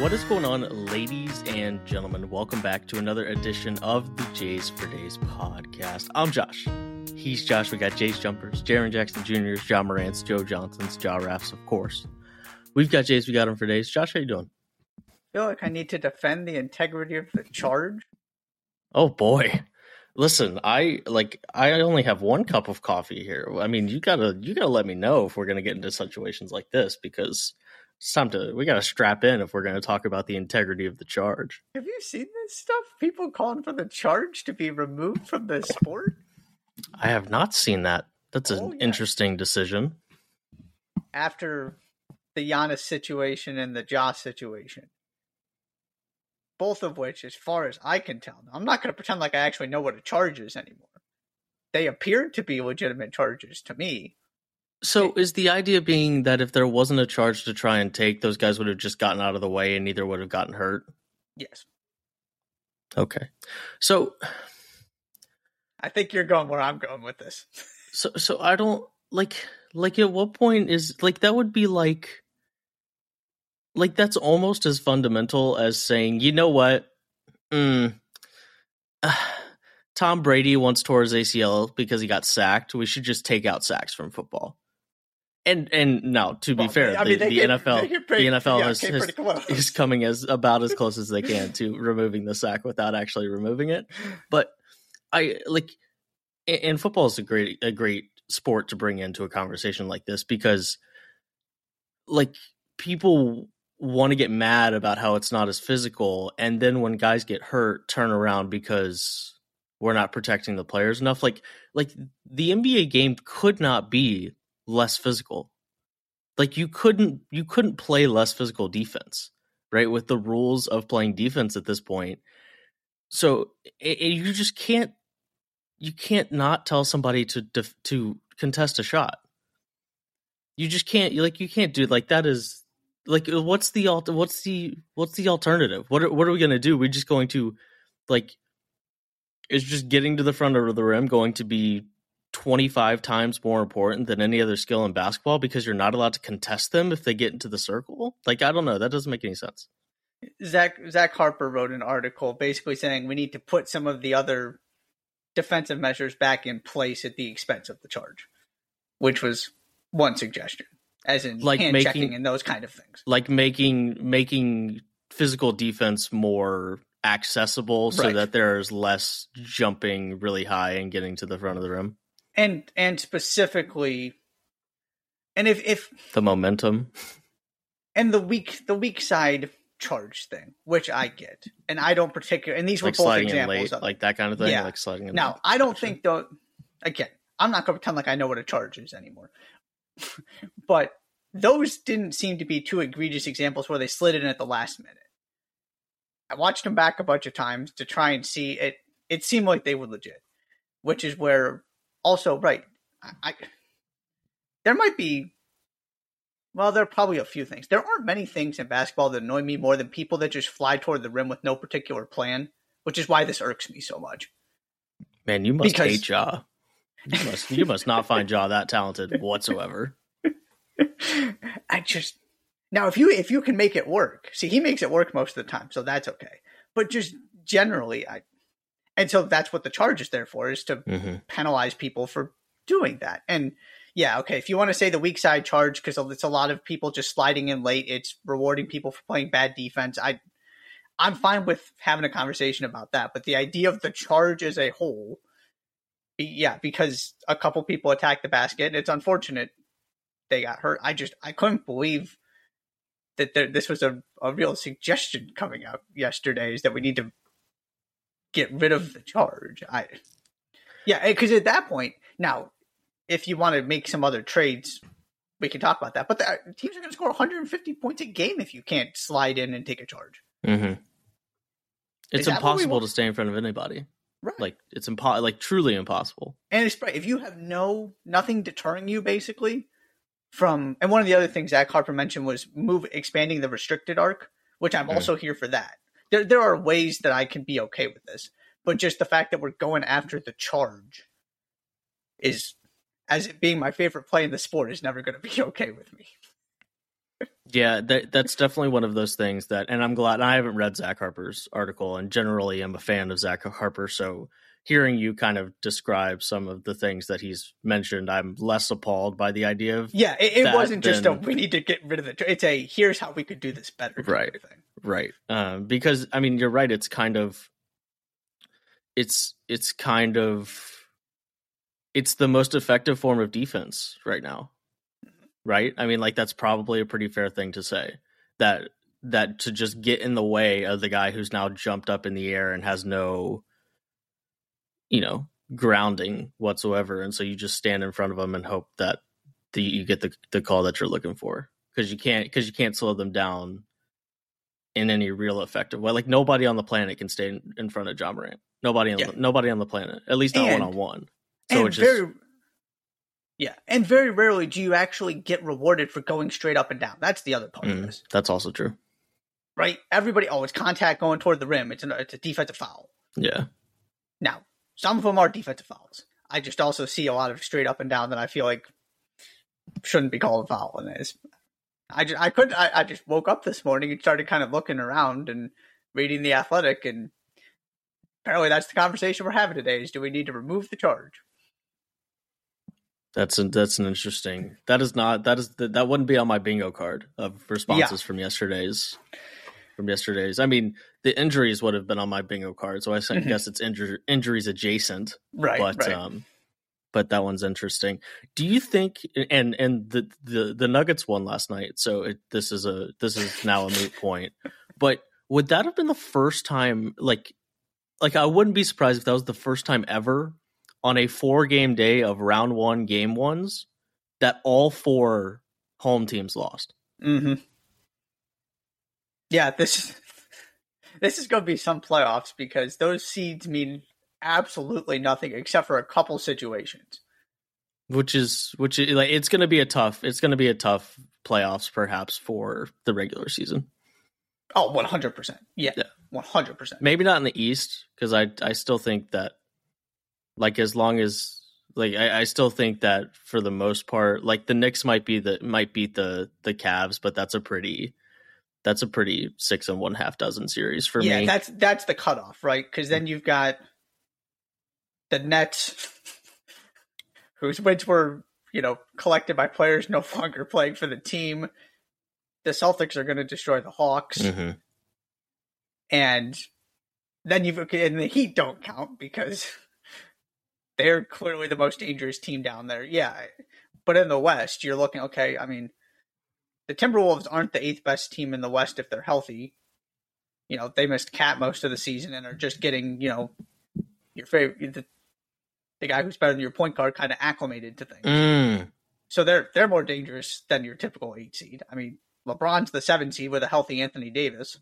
What is going on, ladies and gentlemen? Welcome back to another edition of the Js for Days podcast. I'm Josh. He's Josh. We got Jays Jumpers, Jaren Jackson Jr.'s, Ja Morant's, Joe Johnson's, Jaw Raffs, of course. We've got Jays. We got him for days. Josh, how you doing? I feel like I need to defend the integrity of the charge. Oh boy. Listen, I like I only have one cup of coffee here. I mean, you gotta you gotta let me know if we're gonna get into situations like this because it's time to we gotta strap in if we're gonna talk about the integrity of the charge. Have you seen this stuff? People calling for the charge to be removed from the sport. I have not seen that. That's an Oh, yeah. interesting decision. after the Giannis situation and the Josh situation. Both of which, as far as I can tell, I'm not going to pretend like I actually know what a charge is anymore. They appeared to be legitimate charges to me. So is the idea being that if there wasn't a charge to try and take, those guys would have just gotten out of the way and neither would have gotten hurt? Yes. Okay. So I think you're going where I'm going with this. So so I don't like like at what point is like that would be like like that's almost as fundamental as saying, you know what? Mm, Tom Brady once tore his ACL because he got sacked. We should just take out sacks from football. And and no, to be Well, fair, I the, mean, they the get- NFL pretty- the NFL yeah, has- is coming as about as close as they can to removing the sack without actually removing it. But I like and football is a great a great sport to bring into a conversation like this because like people want to get mad about how it's not as physical and then when guys get hurt turn around because we're not protecting the players enough like like the NBA game could not be less physical. Like you couldn't you couldn't play less physical defense right with the rules of playing defense at this point. So it, it- you just can't you can't not tell somebody to def- to contest a shot. You just can't like you can't do like that is like uh, what's the what's the what's the alternative? What are, what are we going to do? We're just going to like is just getting to the front of the rim going to be 25 times more important than any other skill in basketball because you're not allowed to contest them if they get into the circle like i don't know that doesn't make any sense Zach Zach Harper wrote an article basically saying we need to put some of the other defensive measures back in place at the expense of the charge, which was one suggestion, as in Like hand making- checking and those kind of things. like making making physical defense more accessible so Right. that there's less jumping really high and getting to the front of the rim And and specifically, and if if the momentum and the weak the weak side charge thing, which I get, and I don't particularly, and these were like both sliding in examples late of like that kind of thing Yeah. like sliding in Now, late. I don't think though. Again, I'm not going to pretend like I know what a charge is anymore. but those didn't seem to be two egregious examples where they slid in at the last minute. I watched them back a bunch of times to try and see it. It seemed like they were legit, which is where also right. I, I there might be. Well, there are probably a few things. There aren't many things in basketball that annoy me more than people that just fly toward the rim with no particular plan, which is why this irks me so much. man you must because- hate Ja you must you must not find Ja that talented whatsoever I just now if you if you can make it work, see he makes it work most of the time, so that's okay. But just generally, I and so that's what the charge is there for is to hmm penalize people for doing that. And yeah, okay, if you want to say the weak side charge because it's a lot of people just sliding in late, it's rewarding people for playing bad defense. I I'm fine with having a conversation about that, but the idea of the charge as a whole, yeah, because a couple people attacked the basket, and it's unfortunate they got hurt. I just I couldn't believe that there, this was a, a real suggestion coming out yesterday is that we need to get rid of the charge. I yeah, because at that point now, if you want to make some other trades, we can talk about that. But the, teams are going to score 150 points a game if you can't slide in and take a charge. hmm it's that what we impossible to stay in front of anybody Right. like it's impo- like truly impossible and it's right. if you have no nothing deterring you basically from and one of the other things Zach Harper mentioned was move expanding the restricted arc, which I'm Mm. also here for that. There there are ways that I can be okay with this, but just the fact that we're going after the charge is as it being my favorite play in the sport is never going to be okay with me. Yeah, that, that's definitely one of those things that, and I'm glad I haven't read Zach Harper's article, and generally I'm a fan of Zach Harper. So hearing you kind of describe some of the things that he's mentioned, I'm less appalled by the idea of yeah. It, it wasn't just a we need to get rid of the. It's a here's how we could do this better. Right. thing. right um, because I mean you're right. It's kind of it's it's kind of it's the most effective form of defense right now, right? I mean, like that's probably a pretty fair thing to say that that to just get in the way of the guy who's now jumped up in the air and has no you know grounding whatsoever and so you just stand in front of them and hope that the, you get the, the call that you're looking for because you can't because you can't slow them down in any real effective way like nobody on the planet can stay in, in front of Ja Morant nobody on Yeah. the, nobody on the planet at least not one on one so and it's just very, yeah, and very rarely do you actually get rewarded for going straight up and down. That's the other part of mm, this, that's also true right? Everybody, oh, it's contact going toward the rim. It's an, it's a defensive foul. yeah Now, some of them are defensive fouls. I just also see a lot of straight up and down that I feel like shouldn't be called a foul. And it's, I just, I couldn't, I, I just woke up this morning and started kind of looking around and reading the athletic and apparently that's the conversation we're having today is do we need to remove the charge? That's an that's an interesting. That is not that is that wouldn't be on my bingo card of responses from yesterday's from yesterday's. I mean, the injuries would have been on my bingo card, so I Mhm. guess it's injur- injuries adjacent. Right. but right. um, but that one's interesting. Do you think? And and the the the Nuggets won last night, so it, this is a this is now a moot point. But would that have been the first time? Like, like I wouldn't be surprised if that was the first time ever on a four game day of round one game ones that all four home teams lost. Mm-hmm. Yeah, this this is going to be some playoffs because those seeds mean absolutely nothing except for a couple situations. Which is which is like it's going to be a tough it's going to be a tough playoffs perhaps for the regular season. Oh, one hundred percent. Yeah, Yeah. one hundred percent. maybe not in the east because i i still think that like as long as like I, I still think that for the most part like the Knicks might be the might beat the the Cavs but that's a pretty that's a pretty six and one half dozen series for Yeah, me Yeah, that's that's the cutoff, right? Because then you've got the Nets, whose wins were you know collected by players no longer playing for the team. The Celtics are going to destroy the Hawks. Mhm. and then you've okay, and the Heat don't count because they're clearly the most dangerous team down there. Yeah, but in the West, you're looking okay. I mean, the Timberwolves aren't the eighth best team in the West if they're healthy. You know, they missed KAT most of the season and are just getting you know your favorite the, the guy who's better than your point guard kind of acclimated to things. Mm. So they're they're more dangerous than your typical eight seed. I mean, LeBron's the seven seed with a healthy Anthony Davis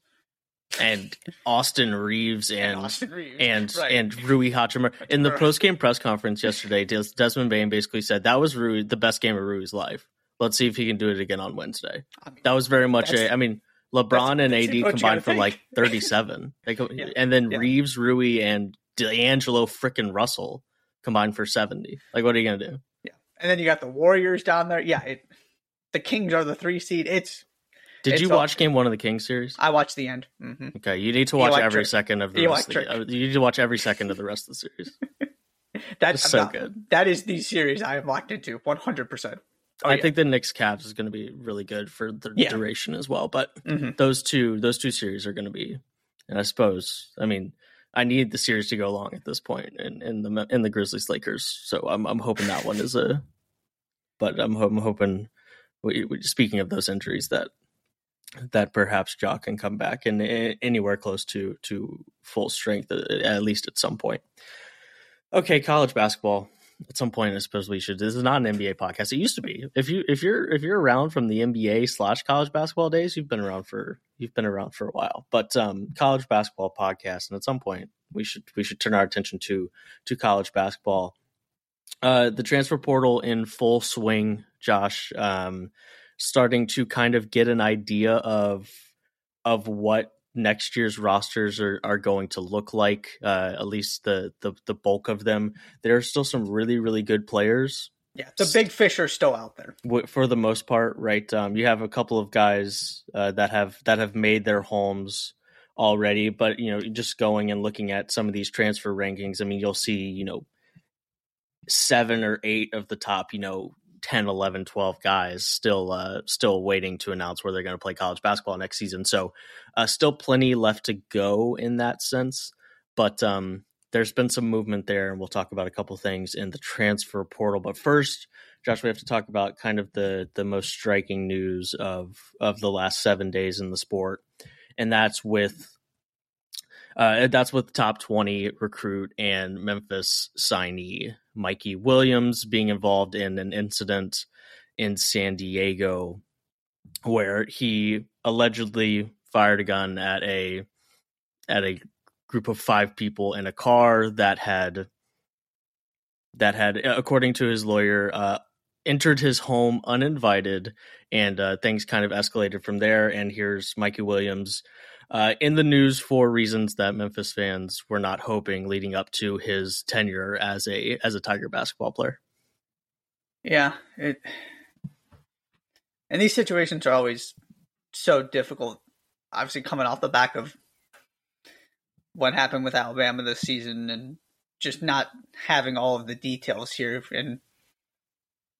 and Austin Reaves and Austin Reaves. and Right. and Rui Hachimura in the post game press conference yesterday. Des- Desmond Bane basically said that was Rui the best game of Rui's life. Let's see if he can do it again on Wednesday. I mean, That was very much a. I mean, LeBron and AD what you gotta combined for think. like thirty-seven, They co- Yeah. and then Yeah. Reaves, Rui, and D'Angelo frickin' Russell combined for seventy. Like, what are you gonna do? Yeah. And then you got the Warriors down there. Yeah, it, the Kings are the three seed. It's Did It's you all- watch Game One of the Kings series? I watched the end. hmm Okay, you need to watch electric- every second of the, rest of the, uh, You need to watch every second of the rest of the series. That's so not- good. That is the series I am locked into one hundred percent. Oh, I yeah. think the Knicks Cavs is going to be really good for the Yeah. duration as well. But hmm those two those two series are going to be and i suppose i mean i need the series to go long at this point in, in the in the grizzlies lakers so i'm i'm hoping that one is a but i'm, I'm hoping we, we, speaking of those injuries that that perhaps Jock can come back and anywhere close to to full strength at least at some point okay college basketball at some point, I suppose we should. This is not an NBA podcast. It used to be. If you if you're if you're around from the NBA slash college basketball days, you've been around for you've been around for a while. But um, college basketball podcast, and at some point we should we should turn our attention to to college basketball. Uh, the transfer portal in full swing, Josh. Um, starting to kind of get an idea of of what next year's rosters are, are going to look like. Uh, at least the, the the bulk of them. There are still some really really good players Yeah, the big fish are still out there for the most part, right? Um, you have a couple of guys uh, that have that have made their homes already, but you know, just going and looking at some of these transfer rankings, I mean, you'll see, you know, seven or eight of the top, you know, 10, 11, 12 guys still uh, still waiting to announce where they're going to play college basketball next season. So, uh, still plenty left to go in that sense, but um, there's been some movement there, and we'll talk about a couple things in the transfer portal. But first, Josh, we have to talk about kind of the the most striking news of of the last seven days in the sport, and that's with uh, that's with top twenty recruit and Memphis signee Mikey Williams being involved in an incident in San Diego where he allegedly fired a gun at a at a group of five people in a car that had that had, according to his lawyer, uh, entered his home uninvited, and uh, things kind of escalated from there. And here's Mikey Williams uh, in the news for reasons that Memphis fans were not hoping leading up to his tenure as a as a Tiger basketball player. Yeah, it and these situations are always so difficult. Obviously, coming off the back of what happened with Alabama this season and just not having all of the details here. And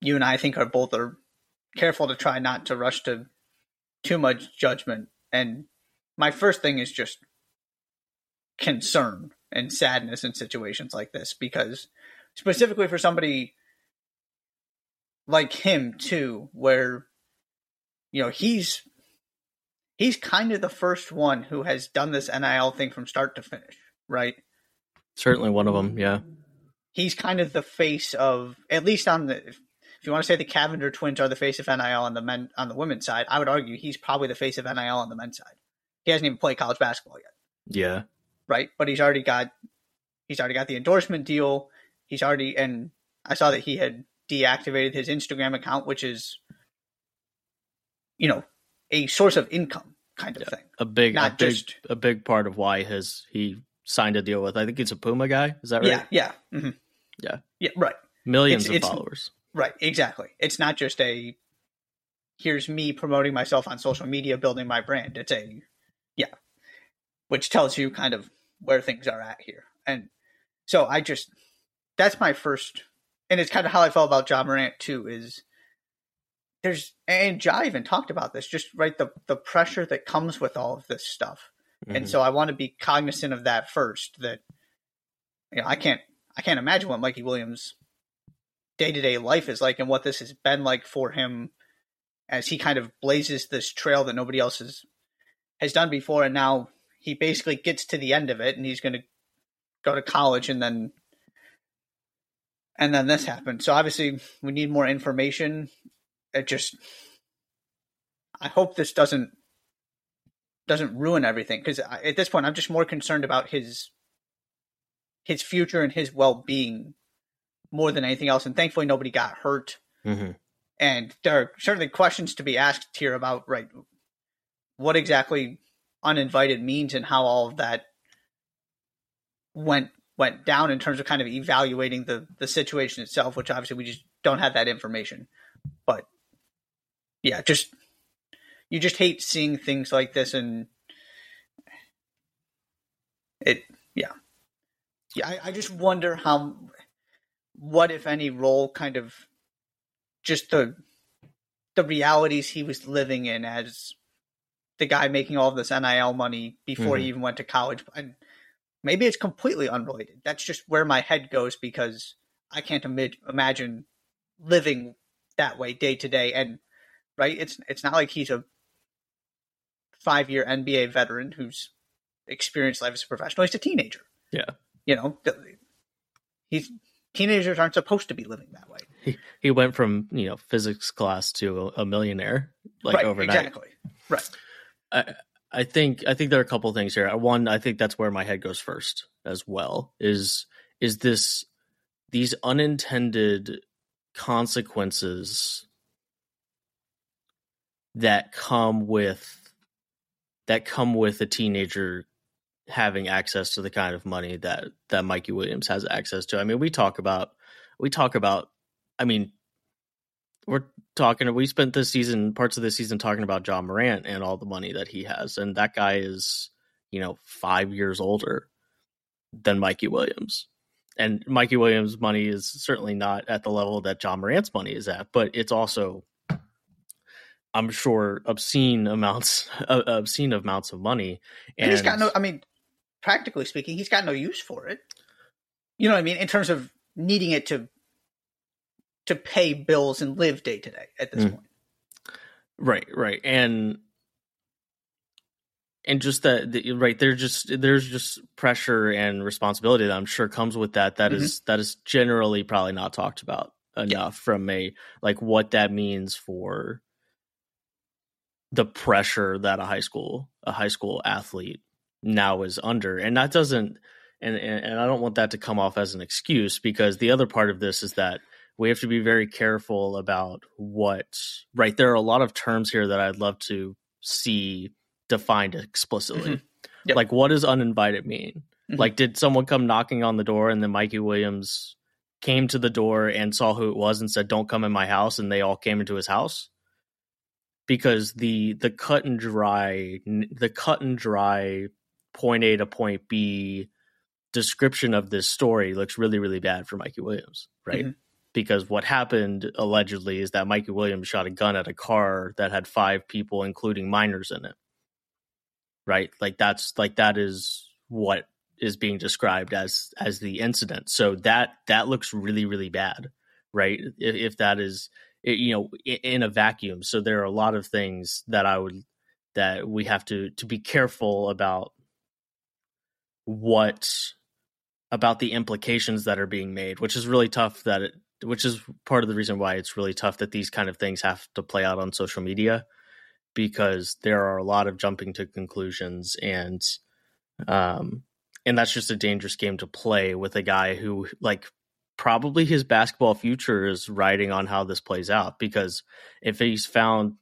you and I think are both are careful to try not to rush to too much judgment. And my first thing is just concern and sadness in situations like this because specifically for somebody like him too where you know he's he's kind of the first one who has done this NIL thing from start to finish, right? Certainly one of them, yeah. He's kind of the face of at least on the if you want to say the Cavinder twins are the face of NIL on the men on the women's side, I would argue he's probably the face of NIL on the men's side. He hasn't even played college basketball yet. Yeah. Right? But he's already got he's already got the endorsement deal. He's already and I saw that he had deactivated his Instagram account, which is you know, a source of income kind of yeah, thing. A big, not a big, just a big part of why his he signed a deal with. I think it's a Puma guy. Is that right? Yeah, yeah, mm-hmm. yeah, yeah. Right. Millions it's, of it's, followers. Right. Exactly. It's not just a here's me promoting myself on social media, building my brand. It's a which tells you kind of where things are at here. And so I just that's my first, and it's kind of how I felt about Ja Morant too. Is there's and Ja even talked about this, just right the the pressure that comes with all of this stuff. Mm-hmm. And so I want to be cognizant of that first. That you know, I can't I can't imagine what Mikey Williams day to day life is like and what this has been like for him as he kind of blazes this trail that nobody else has has done before and now he basically gets to the end of it and he's going to go to college and then and then this happened so obviously we need more information it just I hope this doesn't doesn't ruin everything because at this point I'm just more concerned about his his future and his well being more than anything else. And thankfully nobody got hurt. Mm-hmm. And there are certainly questions to be asked here about right what exactly uninvited means and how all of that went went down in terms of kind of evaluating the the situation itself, which obviously we just don't have that information. But yeah, just you just hate seeing things like this, and it yeah yeah. I, I just wonder how what if any role kind of just the the realities he was living in as the guy making all of this NIL money before mm-hmm. he even went to college. And maybe it's completely unrelated. That's just where my head goes because I can't Im- imagine living that way day to day. And right? It's it's not like he's a five year NBA veteran who's experienced life as a professional. He's a teenager. Yeah, you know, he's teenagers aren't supposed to be living that way. He, he went from you know physics class to a, a millionaire like right, overnight. Exactly. Right. I, I think I think there are a couple things here. One, I think that's where my head goes first as well. Is is this these unintended consequences that come with that come with a teenager having access to the kind of money that that Mikey Williams has access to. I mean, we talk about we talk about I mean, we're talking. We spent this season, parts of this season, talking about Ja Morant and all the money that he has, and that guy is, you know, five years older than Mikey Williams. And Mikey Williams' money is certainly not at the level that Ja Morant's money is at, but it's also, I'm sure, obscene amounts, uh, obscene amounts of money. And, and he's got no. I mean, practically speaking, he's got no use for it. You know what I mean? In terms of needing it to to pay bills and live day to day at this mm. point. Right, right. And and just that the, right there's just there's just pressure and responsibility that I'm sure comes with that That mm-hmm. is that is generally probably not talked about enough yeah. from a like what that means for the pressure that a high school a high school athlete now is under and that doesn't and, and and I don't want that to come off as an excuse because the other part of this is that we have to be very careful about what right there are a lot of terms here that I'd love to see defined explicitly. Mm-hmm. Yep. Like what does uninvited mean? Mm-hmm. Like did someone come knocking on the door and then Mikey Williams came to the door and saw who it was and said don't come in my house and they all came into his house? Because the the cut and dry the cut and dry point A to point B description of this story looks really really bad for Mikey Williams, right? Mm-hmm because what happened allegedly is that Mikey Williams shot a gun at a car that had five people, including minors, in it. Right, like that's like that is what is being described as as the incident. So that that looks really really bad, right? If, if that is you know in a vacuum. So there are a lot of things that I would that we have to to be careful about what about the implications that are being made, which is really tough that it which is part of the reason why it's really tough that these kind of things have to play out on social media because there are a lot of jumping to conclusions and um and that's just a dangerous game to play with a guy who like probably his basketball future is riding on how this plays out because if he's found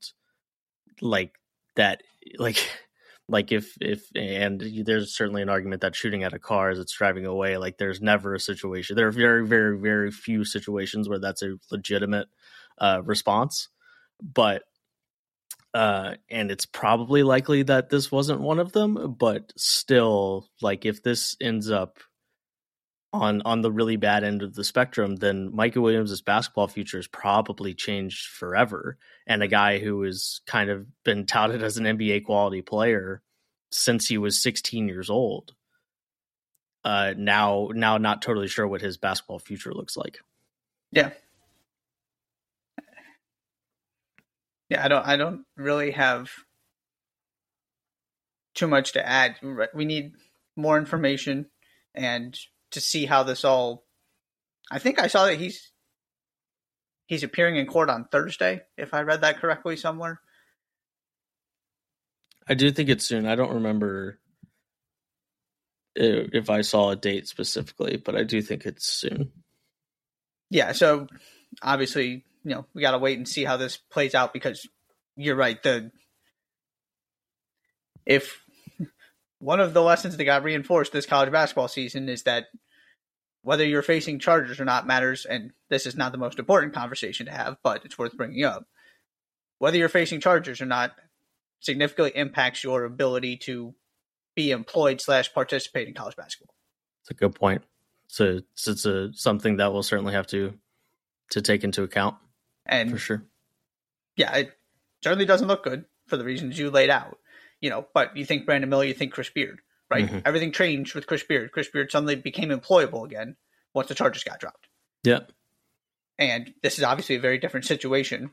like that like like if if and there's certainly an argument that shooting at a car as it's driving away like there's never a situation there are very very very few situations where that's a legitimate uh, response but uh and it's probably likely that this wasn't one of them but still like if this ends up on on the really bad end of the spectrum, then Michael Williams' basketball future is probably changed forever. And a guy who has kind of been touted as an NBA quality player since he was 16 years old. Uh, now, now not totally sure what his basketball future looks like. Yeah, yeah. I don't. I don't really have too much to add. We need more information and to see how this all. I think I saw that he's he's appearing in court on Thursday, if I read that correctly somewhere. I do think it's soon. I don't remember if I saw a date specifically, but I do think it's soon. Yeah, so obviously, you know, we got to wait and see how this plays out because you're right. The if one of the lessons that got reinforced this college basketball season is that whether you're facing Chargers or not matters, and this is not the most important conversation to have, but it's worth bringing up. Whether you're facing Chargers or not significantly impacts your ability to be employed slash participate in college basketball. It's a good point. So it's, it's a something that we'll certainly have to to take into account, and for sure. Yeah, it certainly doesn't look good for the reasons you laid out you know, but you think Brandon Miller, you think Chris Beard, right? Mm-hmm. Everything changed with Chris Beard. Chris Beard suddenly became employable again once the charges got dropped. Yeah. And this is obviously a very different situation.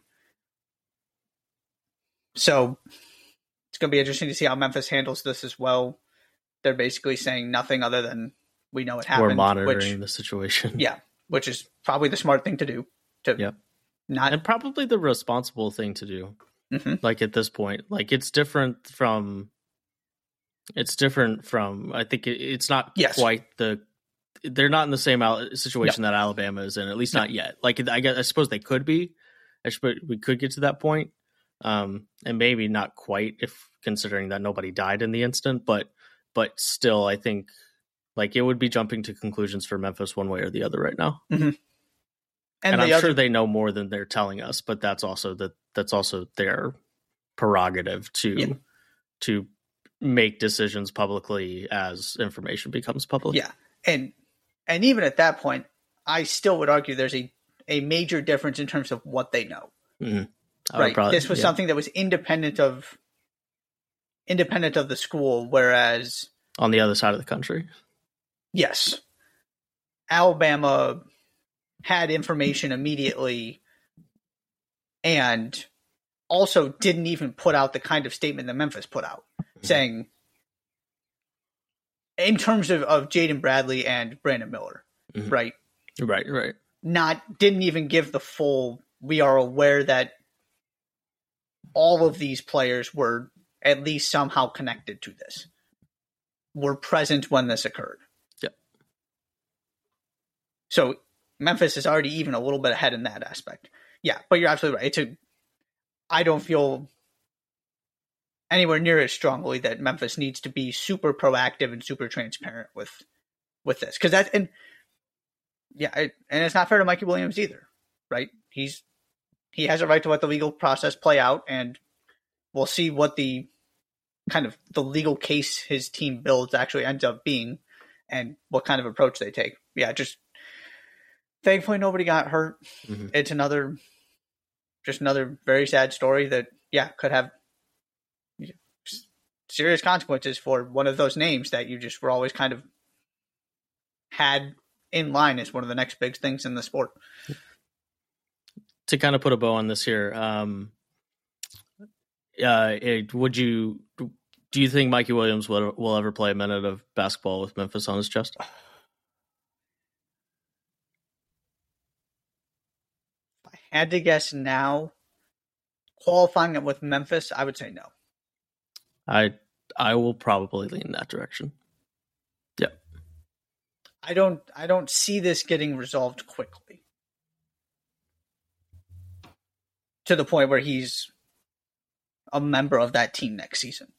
So it's going to be interesting to see how Memphis handles this as well. They're basically saying nothing other than we know it happened. We're monitoring which, the situation. Yeah, which is probably the smart thing to do. To yep. not and probably the responsible thing to do. Mm-hmm. Like at this point, like it's different from. It's different from. I think it, it's not yes. quite the. They're not in the same situation that Alabama is in, at least not yet. Like I guess I suppose they could be. I suppose we could get to that point, um, and maybe not quite if considering that nobody died in the instant, but but still, I think like it would be jumping to conclusions for Memphis one way or the other right now. Mm-hmm. and, and, I'm the other, sure they know more than they're telling us, but that's also that that's also their prerogative to Yeah. to make decisions publicly as information becomes public. Yeah. and and even at that point, I still would argue there's a a major difference in terms of what they know. Mhm. Right. probably- this was yeah. something that was independent of independent of the school, whereas on the other side of the country. yes, Alabama had information immediately and also didn't even put out the kind of statement that Memphis put out saying in terms of, of Jaden Bradley and Brandon Miller, Mhm. right? Right, right. Not didn't even give the full we are aware that all of these players were at least somehow connected to this. Were present when this occurred. Yep. So Memphis is already even a little bit ahead in that aspect. Yeah, but you're absolutely right. It's a I don't feel anywhere near as strongly that Memphis needs to be super proactive and super transparent with with this because that and yeah, and it's not fair to Mikey Williams either, right? He's he has a right to let the legal process play out, and we'll see what the kind of the legal case his team builds actually ends up being, and what kind of approach they take. Yeah, just thankfully nobody got hurt. Mhm. It's another just another very sad story that yeah could have serious consequences for one of those names that you just were always kind of had in line as one of the next big things in the sport. To kind of put a bow on this here, um, uh, it, would you do you think Mikey Williams will, will ever play a minute of basketball with Memphis on his chest? If I had to guess now, qualifying it with Memphis, I would say no. I I will probably lean that direction. I don't I don't see this getting resolved quickly. To the point where he's a member of that team next season.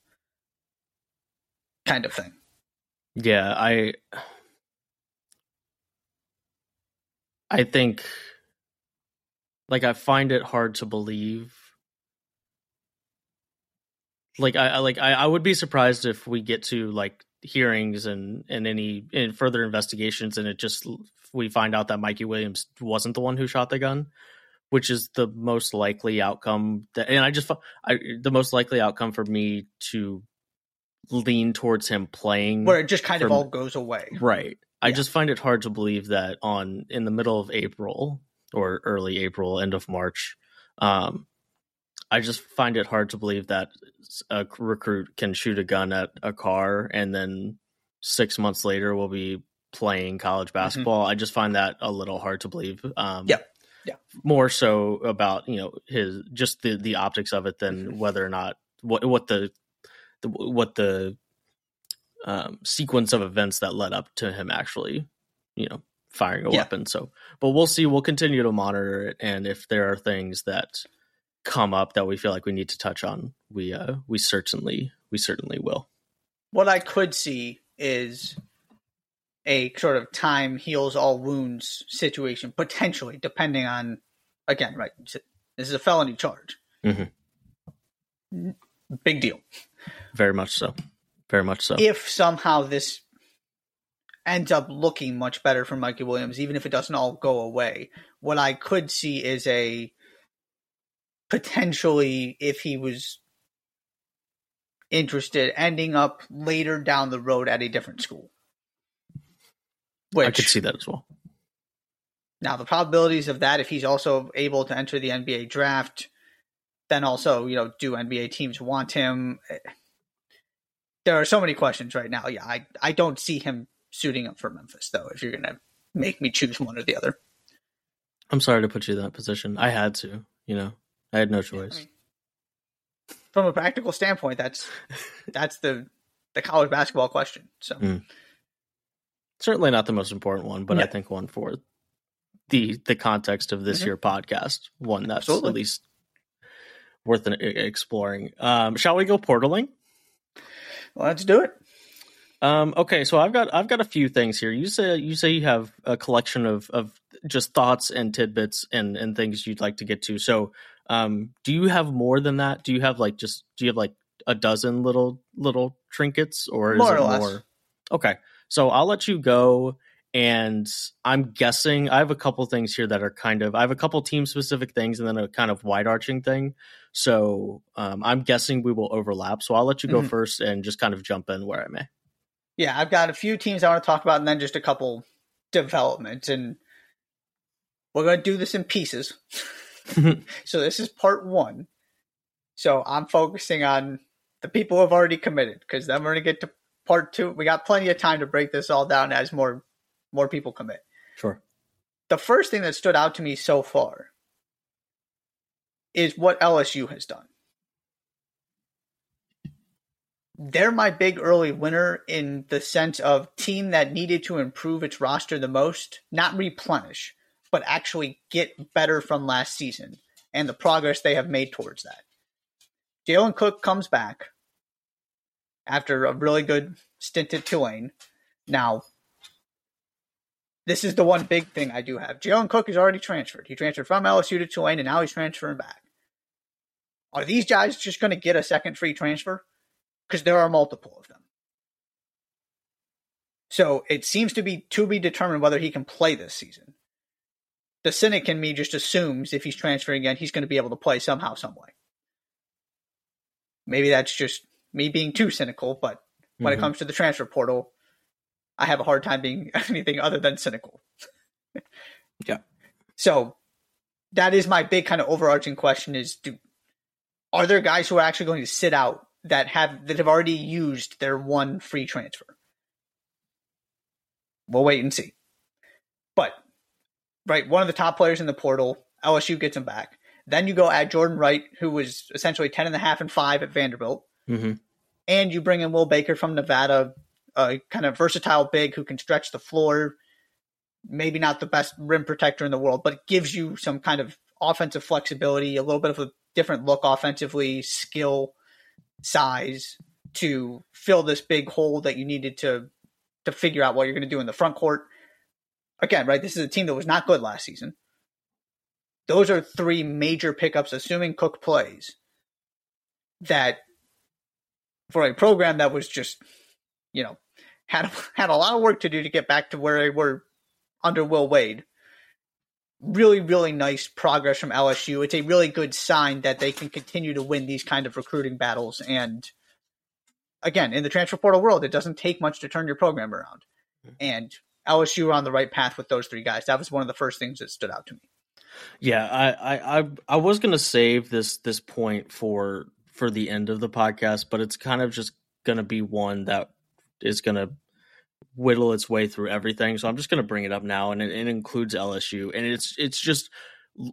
Kind of thing. Yeah, I I think like I find it hard to believe like I I- like I, I would be surprised if we get to like hearings and and any and further investigations and it just we find out that Mikey Williams wasn't the one who shot the gun which is the most likely outcome that and I just I the most likely outcome for me to lean towards him playing Where it just kind of all goes away. Right. I just find it hard to believe that on in the middle of April or early April, end of March, um, I just find it hard to believe that a recruit can shoot a gun at a car and then six months later will be playing college basketball. I just find that a little hard to believe. Um, Yeah. Yeah. More so about you know his just the the optics of it than whether or not what what the, the what the um, sequence of events that led up to him actually, you know, firing a Yeah. weapon. So, but we'll see. We'll continue to monitor it, and if there are things that come up that we feel like we need to touch on, we uh, we certainly we certainly will. What I could see is a sort of time heals all wounds situation, potentially, depending on, again, right, this is a felony charge. Mhm. Big deal. Very much so. Very much so. If somehow this ends up looking much better for Mikey Williams, even if it doesn't all go away, what I could see is a potentially, if he was interested, ending up later down the road at a different school. Which, I could see that as well. Now, the probabilities of that, if he's also able to enter the NBA draft, then also, you know, do NBA teams want him? Eh, There are so many questions right now. Yeah, I, I don't see him suiting up for Memphis, though, if you're going to make me choose one or the other. I'm sorry to put you in that position. I had to, you know, I had no choice. From a practical standpoint, that's that's the the college basketball question. So Mm. Certainly not the most important one, but I think one for the the context of this Mhm. year podcast, one that's Absolutely. at least worth exploring. Um, shall we go portaling? let's do it. Um, okay, so I've got I've got a few things here. You say you say you have a collection of of just thoughts and tidbits and and things you'd like to get to. So, um, do you have more than that? Do you have like just do you have like a dozen little little trinkets, or is More it or less. more? Okay, so I'll let you go. And I'm guessing I have a couple things here that are kind of I have a couple team specific things and then a kind of wide arching thing. So um, I'm guessing we will overlap. So I'll let you go Mhm. first and just kind of jump in where I may. Yeah, I've got a few teams I want to talk about, and then just a couple developments, and we're going to do this in pieces. so this is part one. So I'm focusing on the people who have already committed, because then we're going to get to part two. We got plenty of time to break this all down as more more people commit. Sure. The first thing that stood out to me so far is what LSU has done. They're my big early winner in the sense of team that needed to improve its roster the most, not replenish, but actually get better from last season and the progress they have made towards that. Jalen Cook comes back after a really good stint at Tulane. Now, this is the one big thing I do have. Jalen Cook is already transferred. He transferred from LSU to Tulane, and now he's transferring back. Are these guys just going to get a second free transfer? Because there are multiple of them. So it seems to be to be determined whether he can play this season. The cynic in me just assumes if he's transferring again, he's going to be able to play somehow, some way. Maybe that's just me being too cynical, but when Mhm. it comes to the transfer portal, I have a hard time being anything other than cynical. Yeah. So that is my big kind of overarching question is do are there guys who are actually going to sit out that have that have already used their one free transfer? We'll wait and see. But right, one of the top players in the portal, LSU gets him back. Then you go add Jordan Wright, who was essentially 10 and a half and 5 at Vanderbilt hmm and you bring in Will Baker from Nevada, a kind of versatile big who can stretch the floor. Maybe not the best rim protector in the world, but gives you some kind of offensive flexibility, a little bit of a different look offensively, skill, size to fill this big hole that you needed to to figure out what you're going to do in the front court. Again, right, this is a team that was not good last season. Those are three major pickups, assuming Cook plays, that for a program that was just, you know, had had a lot of work to do to get back to where they were under Will Wade. Really, really nice progress from LSU. It's a really good sign that they can continue to win these kind of recruiting battles. And again, in the transfer portal world, it doesn't take much to turn your program around. Mm-hmm. And LSU are on the right path with those three guys. That was one of the first things that stood out to me. Yeah, I, I, I, I was gonna save this this point for for the end of the podcast, but it's kind of just gonna be one that is gonna whittle its way through everything. So I'm just gonna bring it up now, and it, it includes LSU, and it's it's just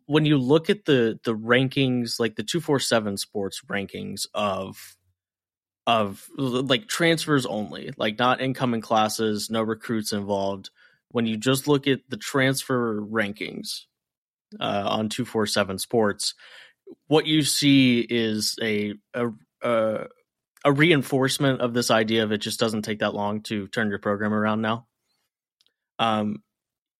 when you look at the the rankings, like the two four seven sports rankings of of like transfers only, like not incoming classes, no recruits involved. When you just look at the transfer rankings uh, on 247 sports what you see is a, a a a reinforcement of this idea of it just doesn't take that long to turn your program around now um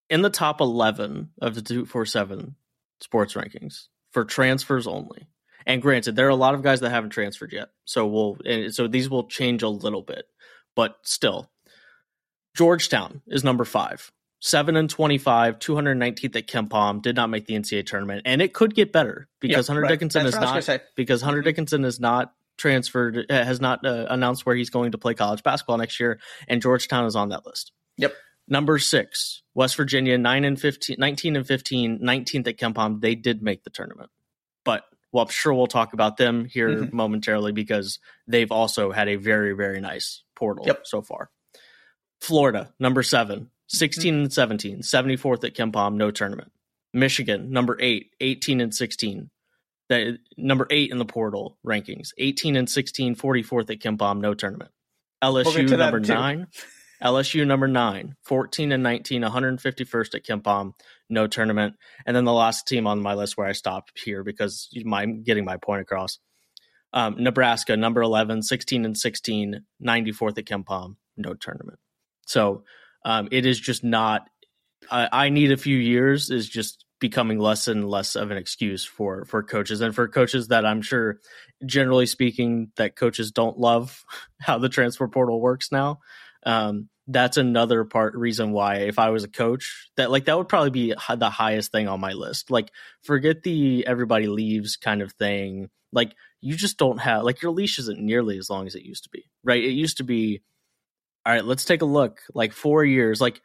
in the top 11 of the 247 sports rankings for transfers only and granted there are a lot of guys that haven't transferred yet so we'll so these will change a little bit but still georgetown is number five 7 and 25, 219th at KenPom, did not make the NCAA tournament. And it could get better because Yep, Hunter right. Dickinson That's is what I was not because Hunter Mhm. Dickinson is not transferred uh, has not uh, announced where he's going to play college basketball next year and Georgetown is on that list. Yep. Number 6, West Virginia 9 and 15 19 and 15, 19th at KenPom, they did make the tournament. But well, I'm sure we'll talk about them here Mhm. momentarily because they've also had a very very nice portal Yep. so far. Florida, number 7, 16 and 17, 74th at KenPom, no tournament. Michigan, number 8, 18 and 16. That number 8 in the portal rankings, 18 and 16, 44th at KenPom, no tournament. LSU to number 9, LSU number 9, 14 and 19, 151st at KenPom, no tournament. And then the last team on my list where I stopped here because I'm getting my point across. Um, Nebraska, number 11, 16 and 16, 94th at KenPom, no tournament. So um, it is just not I, I need a few years is just becoming less and less of an excuse for for coaches and for coaches that I'm sure generally speaking that coaches don't love how the transfer portal works now. Um, that's another part reason why if I was a coach that like that would probably be the highest thing on my list. Like forget the everybody leaves kind of thing. Like you just don't have like your leash isn't nearly as long as it used to be. Right? It used to be all right, let's take a look. Like 4 years like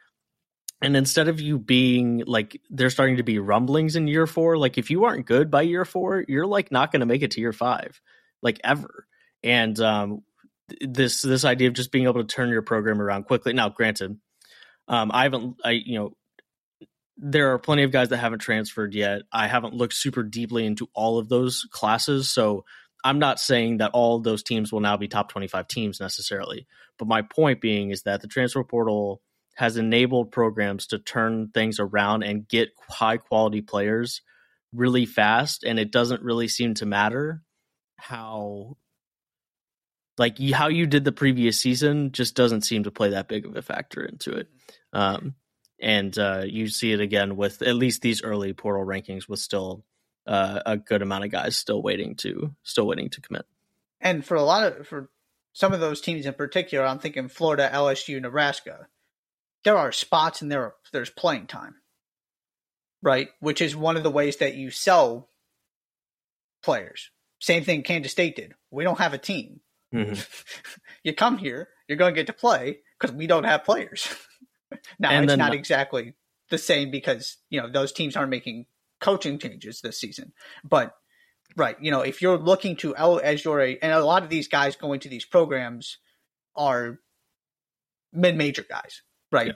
and instead of you being like there's starting to be rumblings in year 4, like if you aren't good by year 4, you're like not going to make it to year 5 like ever. And um this this idea of just being able to turn your program around quickly. Now, granted, um, I haven't, I you know, there are plenty of guys that haven't transferred yet. I haven't looked super deeply into all of those classes, so I'm not saying that all those teams will now be top 25 teams necessarily. But my point being is that the transfer portal has enabled programs to turn things around and get high quality players really fast, and it doesn't really seem to matter how like how you did the previous season just doesn't seem to play that big of a factor into it. Um, and uh, you see it again with at least these early portal rankings with still uh, a good amount of guys still waiting to still waiting to commit. And for a lot of for some of those teams in particular, I'm thinking Florida, LSU, Nebraska. There are spots and there are, there's playing time, right? Which is one of the ways that you sell players. Same thing Kansas State did. We don't have a team. Mm-hmm. you come here, you're going to get to play because we don't have players. now and it's not exactly the same because you know those teams aren't making coaching changes this season, but right, you know, if you're looking to as your and a lot of these guys going to these programs are mid-major guys, right? Yeah.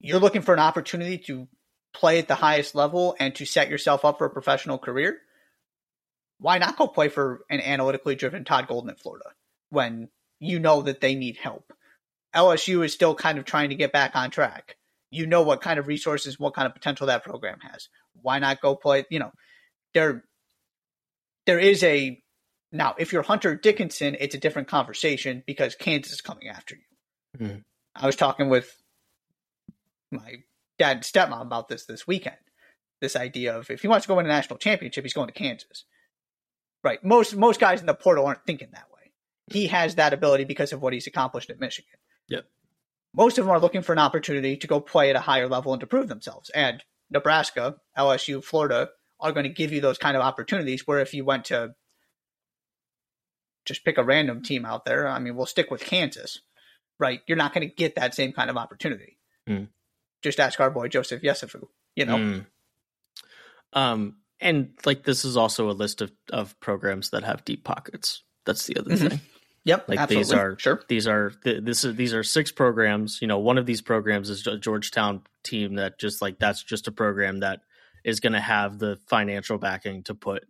You're looking for an opportunity to play at the highest level and to set yourself up for a professional career why not go play for an analytically driven Todd Golden at Florida when you know that they need help? LSU is still kind of trying to get back on track. You know what kind of resources, what kind of potential that program has. Why not go play? You know, there, there is a now. If you're Hunter Dickinson, it's a different conversation because Kansas is coming after you. Mm. I was talking with my dad and stepmom about this this weekend. This idea of if he wants to go win a national championship, he's going to Kansas. Right. Most most guys in the portal aren't thinking that way. He has that ability because of what he's accomplished at Michigan. Yep. Most of them are looking for an opportunity to go play at a higher level and to prove themselves. And Nebraska, LSU, Florida are going to give you those kind of opportunities where if you went to just pick a random team out there, I mean, we'll stick with Kansas, right? You're not going to get that same kind of opportunity. Mm. Just ask our boy Joseph Yesufu, you know? Mm. Um, and like this is also a list of, of programs that have deep pockets. That's the other mm-hmm. thing. Yep, like absolutely. these are sure. These are this is these are six programs. You know, one of these programs is a Georgetown team that just like that's just a program that is going to have the financial backing to put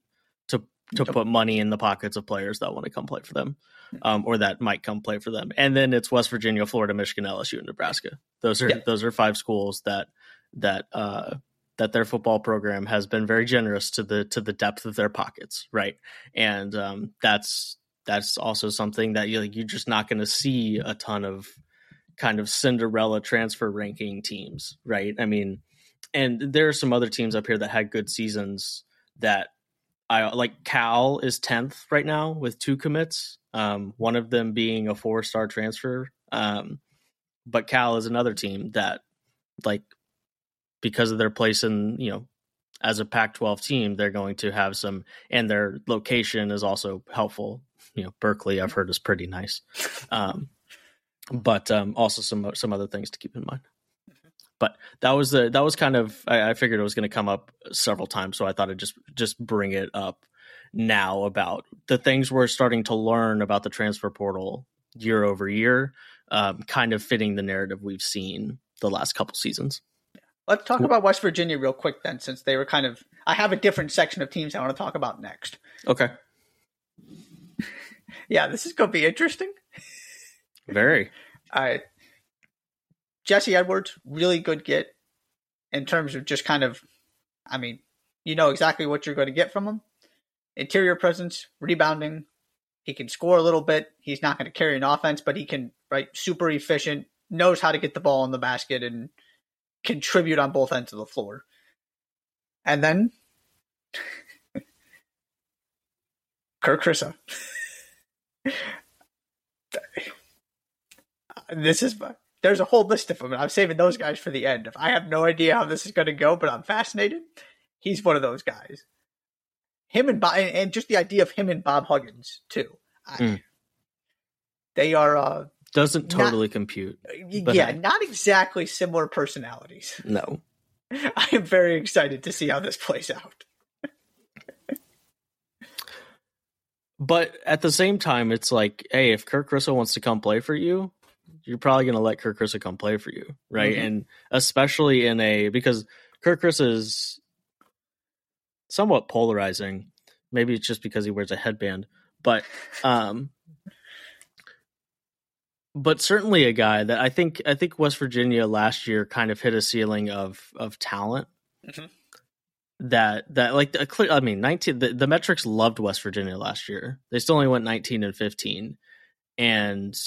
to yep. put money in the pockets of players that want to come play for them, um, or that might come play for them. And then it's West Virginia, Florida, Michigan, LSU, and Nebraska. Those are yep. those are five schools that that uh, that their football program has been very generous to the to the depth of their pockets, right? And um, that's that's also something that you like, you're just not going to see a ton of kind of Cinderella transfer ranking teams, right? I mean, and there are some other teams up here that had good seasons that I like. Cal is tenth right now with two commits, um, one of them being a four star transfer. Um, but Cal is another team that like because of their place in you know as a Pac-12 team, they're going to have some, and their location is also helpful. You know, Berkeley, I've heard is pretty nice, um, but um, also some some other things to keep in mind. But that was the that was kind of I, I figured it was going to come up several times, so I thought I'd just just bring it up now about the things we're starting to learn about the transfer portal year over year, um, kind of fitting the narrative we've seen the last couple seasons. Let's talk about West Virginia real quick then, since they were kind of. I have a different section of teams I want to talk about next. Okay. yeah, this is going to be interesting. Very. All right. Jesse Edwards, really good get in terms of just kind of, I mean, you know exactly what you're going to get from him. Interior presence, rebounding. He can score a little bit. He's not going to carry an offense, but he can, right, super efficient, knows how to get the ball in the basket and contribute on both ends of the floor. And then Kerr Kriisa. this is there's a whole list of them, and I'm saving those guys for the end. I have no idea how this is going to go, but I'm fascinated. He's one of those guys. Him and Bob, and just the idea of him and Bob Huggins too. Mm. They are uh, doesn't totally not, compute. Yeah, hey. not exactly similar personalities. No, I am very excited to see how this plays out. but at the same time, it's like, hey, if Kirk Russell wants to come play for you, you're probably going to let Kerr Kriisa come play for you, right? Mm-hmm. And especially in a because Kerr Kriisa is somewhat polarizing. Maybe it's just because he wears a headband, but um, but certainly a guy that I think I think West Virginia last year kind of hit a ceiling of of talent. Mm-hmm. That that like I mean nineteen the, the metrics loved West Virginia last year. They still only went nineteen and fifteen, and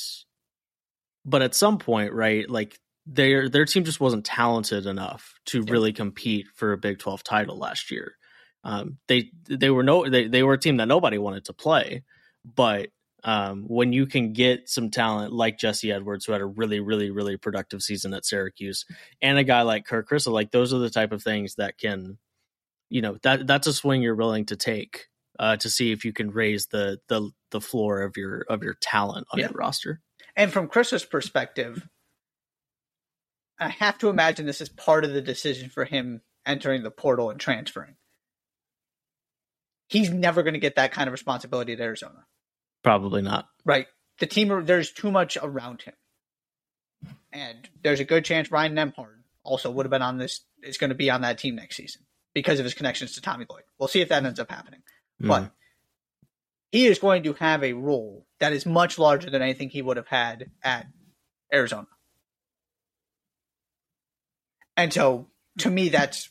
but at some point, right, like their their team just wasn't talented enough to yeah. really compete for a Big Twelve title last year. Um, they they were no they, they were a team that nobody wanted to play, but um, when you can get some talent like Jesse Edwards, who had a really, really, really productive season at Syracuse, and a guy like Kerr Kriisa, like those are the type of things that can, you know, that that's a swing you're willing to take uh, to see if you can raise the the the floor of your of your talent on yeah. your roster. And from Chris's perspective, I have to imagine this is part of the decision for him entering the portal and transferring. He's never going to get that kind of responsibility at Arizona. Probably not. Right. The team, there's too much around him. And there's a good chance Ryan Nembhard also would have been on this, is going to be on that team next season because of his connections to Tommy Lloyd. We'll see if that ends up happening. Mm. But he is going to have a role that is much larger than anything he would have had at Arizona. And so to me that's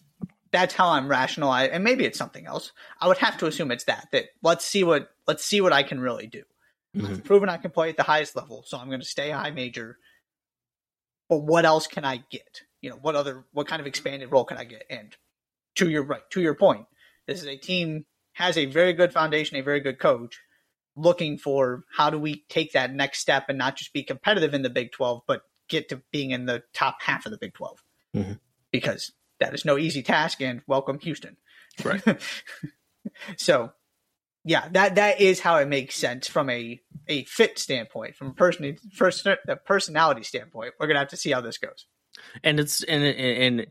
that's how I'm rationalizing and maybe it's something else. I would have to assume it's that that let's see what let's see what I can really do. Mm-hmm. I've proven I can play at the highest level, so I'm going to stay high major. But what else can I get? You know, what other what kind of expanded role can I get? And to your right, to your point, this is a team has a very good foundation, a very good coach, looking for how do we take that next step and not just be competitive in the Big 12, but get to being in the top half of the Big 12. Mm-hmm. Because that is no easy task, and welcome Houston. Right. so, yeah, that that is how it makes sense from a a fit standpoint, from a person first a personality standpoint. We're gonna have to see how this goes. And it's and and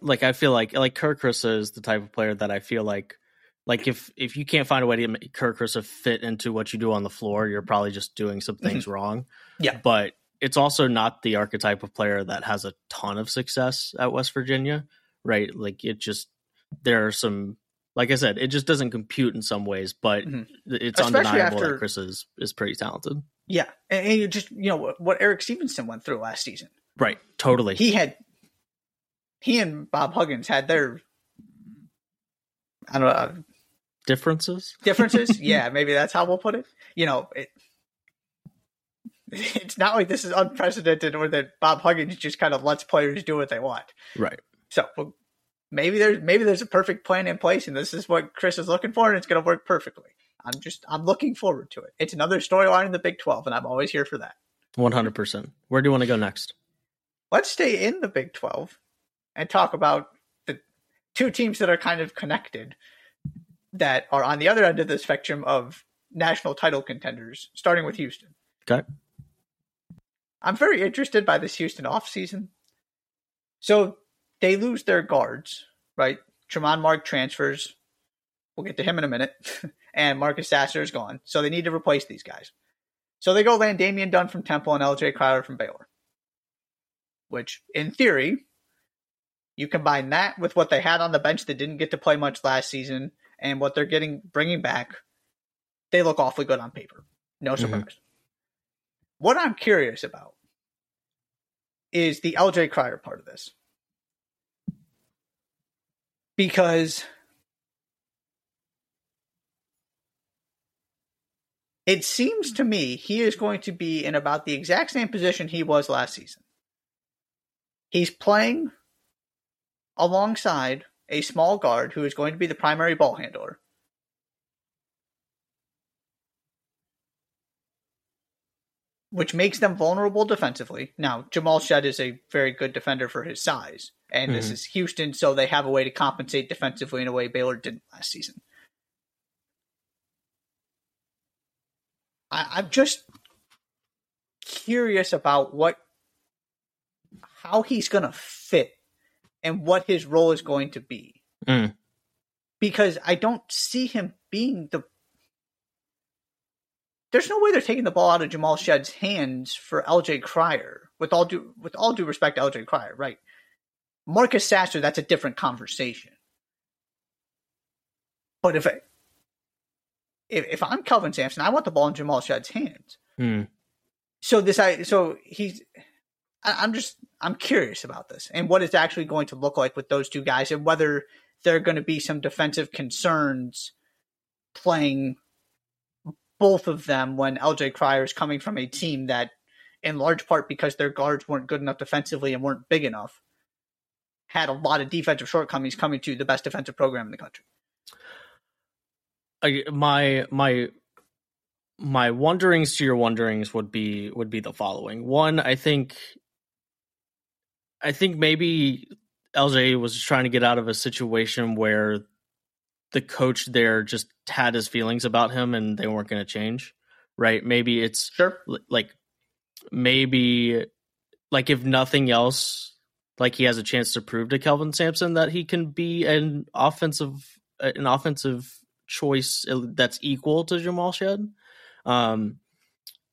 like I feel like like Kerr Kriisa is the type of player that I feel like like if if you can't find a way to make Kerr Kriisa fit into what you do on the floor, you're probably just doing some things mm-hmm. wrong. Yeah, but it's also not the archetype of player that has a ton of success at West Virginia, right? Like it just there are some like I said, it just doesn't compute in some ways, but mm-hmm. it's Especially undeniable after, that Chris is is pretty talented. Yeah, and, and you just you know what Erik Stevenson went through last season. Right, totally. He had he and Bob Huggins had their I don't know differences. Differences, yeah, maybe that's how we'll put it. You know, it, it's not like this is unprecedented or that Bob Huggins just kind of lets players do what they want. Right. So well, maybe there's maybe there's a perfect plan in place, and this is what Chris is looking for, and it's going to work perfectly. I'm just I'm looking forward to it. It's another storyline in the Big Twelve, and I'm always here for that. One hundred percent. Where do you want to go next? Let's stay in the Big Twelve and talk about the two teams that are kind of connected that are on the other end of the spectrum of national title contenders, starting with Houston. Okay. I'm very interested by this Houston offseason. So they lose their guards, right? Tramon Mark transfers. We'll get to him in a minute. and Marcus Sasser is gone. So they need to replace these guys. So they go land Damian Dunn from Temple and LJ Cryer from Baylor. Which, in theory, you combine that with what they had on the bench that didn't get to play much last season and what they're getting bringing back, they look awfully good on paper. No mm-hmm. surprise. Mm-hmm. What I'm curious about is the LJ Cryer part of this. Because It seems to me he is going to be in about the exact same position he was last season. He's playing alongside a small guard who is going to be the primary ball handler. Which makes them vulnerable defensively. Now, Jamal Shead is a very good defender for his size, and mm-hmm. this is Houston, so they have a way to compensate defensively in a way Baylor didn't last season. I, I'm just curious about what how he's going to fit and what his role is going to be. Mm. Because I don't see him being the. There's no way they're taking the ball out of Jamal Shead's hands for LJ Cryer. With all due with all due respect to LJ Cryer, right? Marcus Sasser, that's a different conversation. But if I, if, if I'm Kelvin Sampson, I want the ball in Jamal Shead's hands. Mm. So this I so he's I, am just I'm curious about this and what it's actually going to look like with those two guys and whether there are going to be some defensive concerns playing both of them when LJ Cryer is coming from a team that, in large part because their guards weren't good enough defensively and weren't big enough, had a lot of defensive shortcomings coming to the best defensive program in the country. I, my my my wonderings to your wonderings would be would be the following. One, I think I think maybe LJ was trying to get out of a situation where the coach there just had his feelings about him and they weren't going to change, right? Maybe it's sure like maybe like if nothing else, like he has a chance to prove to Kelvin Sampson that he can be an offensive an offensive choice that's equal to Jamal Shead. Um,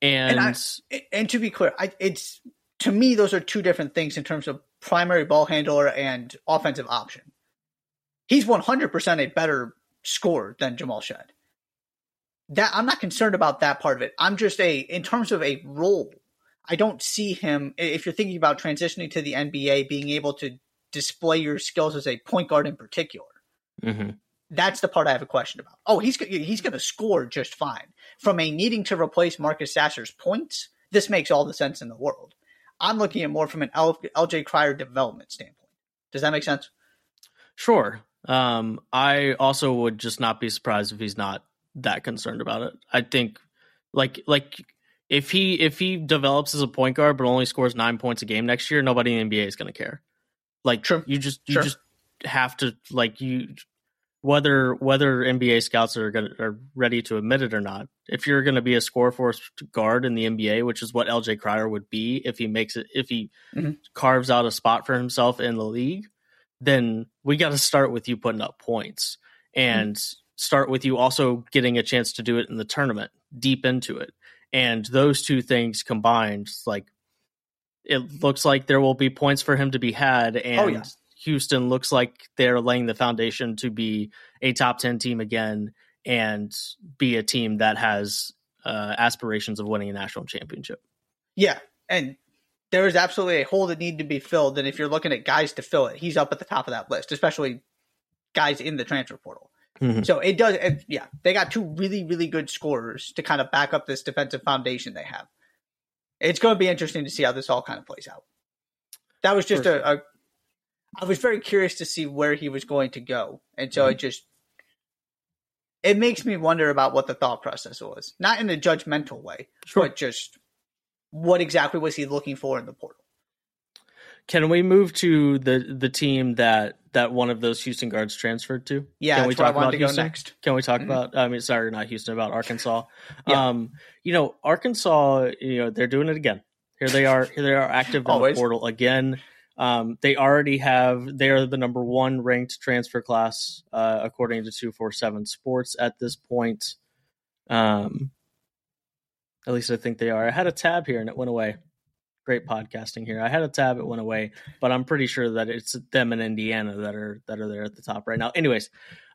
and and, I, and to be clear, I, it's to me, those are two different things in terms of primary ball handler and offensive option. He's 100% a better scorer than Jamal Shead. That I'm not concerned about that part of it. I'm just a in terms of a role. I don't see him if you're thinking about transitioning to the NBA, being able to display your skills as a point guard in particular. Mm-hmm. That's the part I have a question about. Oh, he's he's going to score just fine. From a needing to replace Marcus Sasser's points, this makes all the sense in the world. I'm looking at more from an L- LJ Cryer development standpoint. Does that make sense? Sure. Um, I also would just not be surprised if he's not that concerned about it. I think, like, like if he if he develops as a point guard but only scores nine points a game next year, nobody in the NBA is going to care. Like, True. you just you sure. just have to like you whether whether NBA scouts are going are ready to admit it or not. If you're going to be a score force guard in the NBA, which is what LJ Cryer would be if he makes it if he mm-hmm. carves out a spot for himself in the league, then we got to start with you putting up points and mm-hmm. start with you also getting a chance to do it in the tournament, deep into it. And those two things combined, like it looks like there will be points for him to be had and oh, yeah Houston looks like they're laying the foundation to be a top 10 team again and be a team that has uh, aspirations of winning a national championship. Yeah. And there is absolutely a hole that need to be filled. And if you're looking at guys to fill it, he's up at the top of that list, especially guys in the transfer portal. Mm-hmm. So it does, it, yeah, they got two really, really good scorers to kind of back up this defensive foundation they have. It's going to be interesting to see how this all kind of plays out. That was just a, a, I was very curious to see where he was going to go, and so mm-hmm. it just it makes me wonder about what the thought process was, not in a judgmental way, sure. but just what exactly was he looking for in the portal. Can we move to the the team that that one of those Houston guards transferred to? Yeah, Can we talk about Houston? next. Can we talk mm-hmm. about? I mean, sorry, not Houston, about Arkansas. yeah. Um, you know, Arkansas. You know, they're doing it again. Here they are. Here they are active in the portal again. Um, they already have they are the number one ranked transfer class uh, according to two four seven Sports at this point. Um, at least I think they are. I had a tab here and it went away. Great podcasting here. I had a tab, it went away, but I'm pretty sure that it's them in Indiana that are that are there at the top right now. Anyways,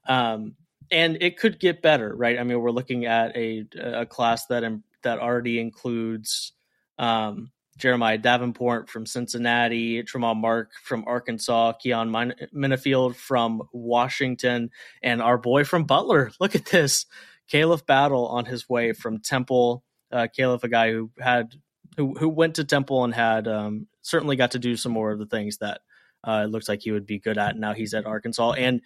um, and it could get better, right? I mean, we're looking at a a class that that already includes um, Jeremiah Davenport from Cincinnati, Tramon Mark from Arkansas, Keyon Menifield from Washington, and our boy from Butler. Look at this. Khalif Battle on his way from Temple. Uh, Khalif, a guy who had who who went to Temple and had um, certainly got to do some more of the things that uh, it looks like he would be good at. Now he's at Arkansas, and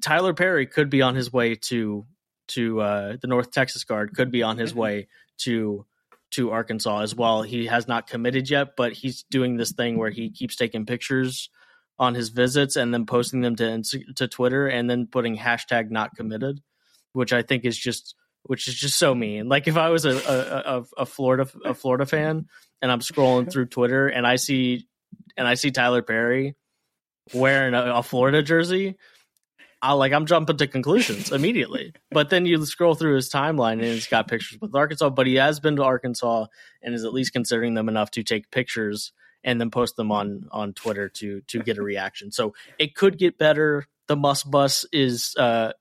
Tylor Perry could be on his way to to uh, the North Texas guard. Could be on his way to to Arkansas as well. He has not committed yet, but he's doing this thing where he keeps taking pictures on his visits and then posting them to to Twitter and then putting hashtag not committed, which I think is just which is just so mean. Like if I was a a, a, a Florida a Florida fan and I'm scrolling through Twitter and I see and I see Tylor Perry wearing a, a Florida jersey, I like I'm jumping to conclusions immediately. But then you scroll through his timeline and he's got pictures with Arkansas, but he has been to Arkansas and is at least considering them enough to take pictures and then post them on on Twitter to to get a reaction. So it could get better. The Muss Bus is uh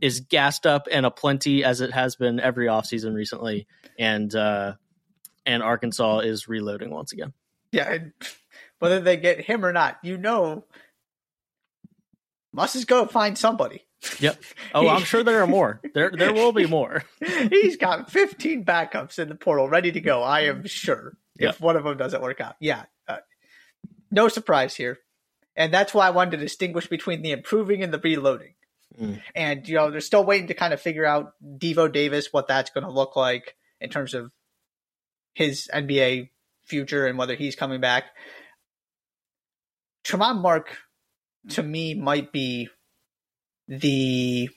is gassed up and aplenty as it has been every offseason recently. And uh and Arkansas is reloading once again. Yeah, whether they get him or not, you know, must just go find somebody. Yep. Oh, I'm sure there are more. There there will be more. He's got 15 backups in the portal ready to go. I am sure. Yep. If one of them doesn't work out, yeah, uh, no surprise here, and that's why I wanted to distinguish between the improving and the reloading. Mm. And you know, they're still waiting to kind of figure out Devo Davis what that's going to look like in terms of his NBA future and whether he's coming back. Tramon Mark, to me, might be the.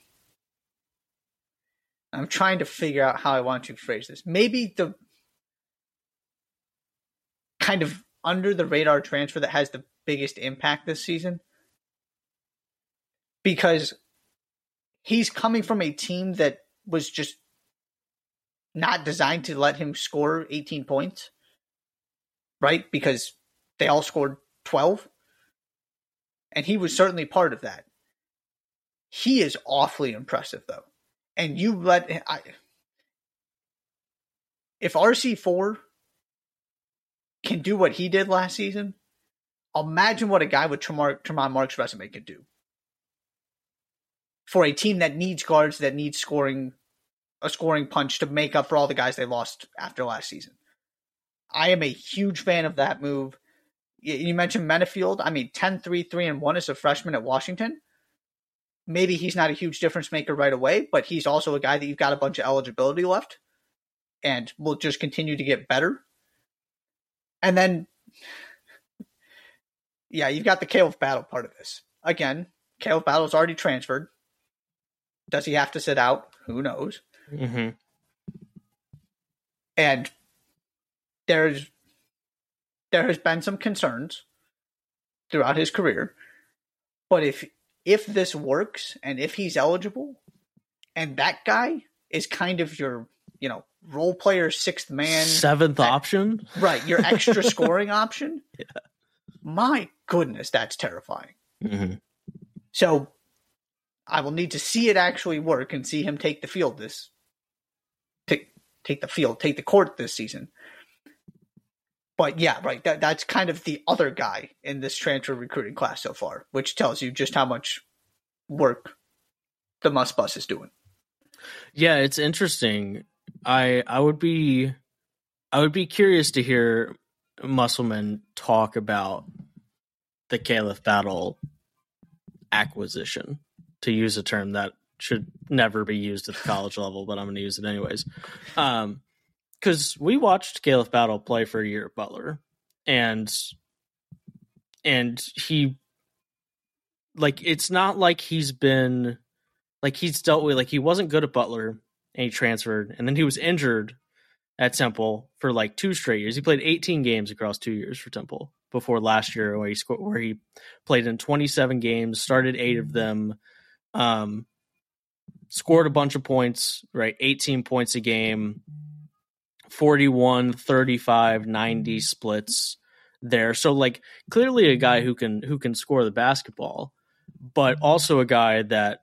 I'm trying to figure out how I want to phrase this. Maybe the kind of under the radar transfer that has the biggest impact this season because he's coming from a team that was just not designed to let him score 18 points, right? Because they all scored 12. And he was certainly part of that. He is awfully impressive, though. And you let. I, if RC4 can do what he did last season, imagine what a guy with Tramon, Tramon Mark's resume could do. For a team that needs guards, that needs scoring, a scoring punch to make up for all the guys they lost after last season. I am a huge fan of that move. You you mentioned Menifield. I mean, 10 3 3 and 1 as a freshman at Washington. Maybe he's not a huge difference maker right away, but he's also a guy that you've got a bunch of eligibility left and will just continue to get better. And then, yeah, you've got the Caleb Battle part of this. Again, Caleb Battle's already transferred. Does he have to sit out? Who knows? Mm-hmm. And there's there has been some concerns throughout his career. But if if this works and if he's eligible and that guy is kind of your, you know, role player sixth man Seventh that- option. Right, your extra scoring option. My goodness, that's terrifying. Mm-hmm. So I will need to see it actually work and see him take the field this take take the field, take the court this season. But yeah, right. That that's kind of the other guy in this transfer recruiting class so far, which tells you just how much work the Muss Bus is doing. Yeah, it's interesting. I I would be I would be curious to hear Musselman talk about the Khalif Battle acquisition, to use a term that should never be used at the college level, but I'm going to use it anyways. Um, because we watched Khalif Battle play for a year at Butler, and and he like it's not like he's been like he's dealt with like he wasn't good at Butler and he transferred and then he was injured at Temple for like two straight years. He played 18 games across two years for Temple before last year where he scored where he played in 27 games, started eight of them, um, scored a bunch of points, right? 18 points a game, 41, 35, 90 splits there. So like clearly a guy who can who can score the basketball, but also a guy that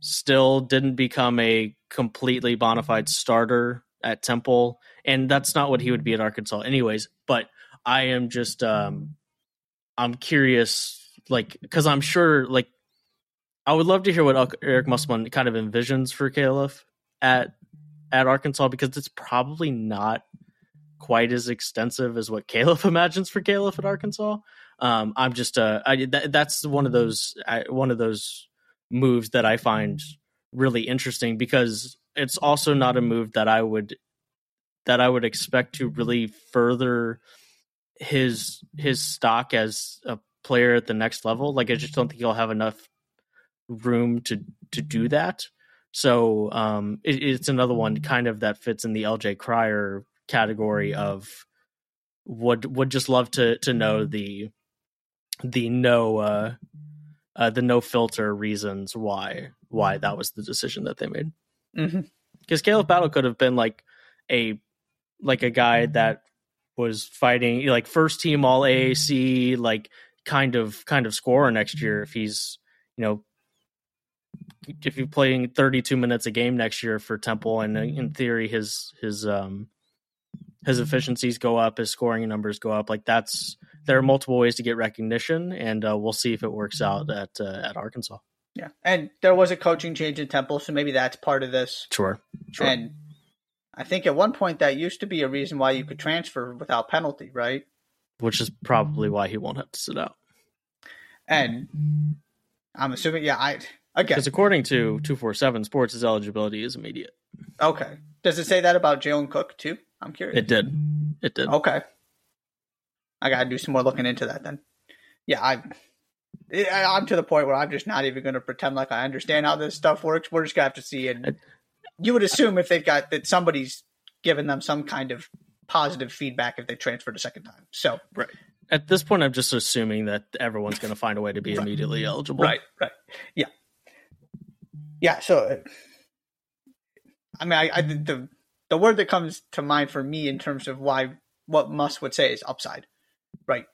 still didn't become a completely bona fide starter at Temple, and that's not what he would be at Arkansas, anyways. But I am just, um, I'm curious, like, because I'm sure, like, I would love to hear what Eric Musselman kind of envisions for Caleb at at Arkansas because it's probably not quite as extensive as what Caleb imagines for Caleb at Arkansas. Um, I'm just uh, I, that, that's one of those I, one of those moves that I find really interesting because it's also not a move that I would that I would expect to really further his his stock as a player at the next level. Like I just don't think he'll have enough room to to do that. So um, it, it's another one kind of that fits in the LJ Cryer category of would would just love to to know the the no uh, uh, the no filter reasons why why that was the decision that they made. Because mm-hmm. Caleb Battle could have been like a like a guy that was fighting like first team all AAC like kind of kind of scorer next year if he's you know if you're playing 32 minutes a game next year for Temple, and uh, in theory his his um his efficiencies go up, his scoring numbers go up. Like that's there are multiple ways to get recognition, and uh, we'll see if it works out at uh, at Arkansas. Yeah, and there was a coaching change in Temple, so maybe that's part of this. Sure, sure. And I think at one point that used to be a reason why you could transfer without penalty, right? Which is probably why he won't have to sit out. And I'm assuming, yeah, I Okay. Because according to 247 Sports, his eligibility is immediate. Okay. Does it say that about Jalen Cook too? I'm curious. It did. It did. Okay. I got to do some more looking into that then. Yeah, I, I'm to the point where I'm just not even going to pretend like I understand how this stuff works. We're just going to have to see. And you would assume if they've got that somebody's given them some kind of positive feedback if they transferred a second time. So, right. At this point, I'm just assuming that everyone's going to find a way to be right. immediately eligible. Right, right. Yeah yeah, so I mean, I, I, the the word that comes to mind for me in terms of why what Muss would say is upside, right?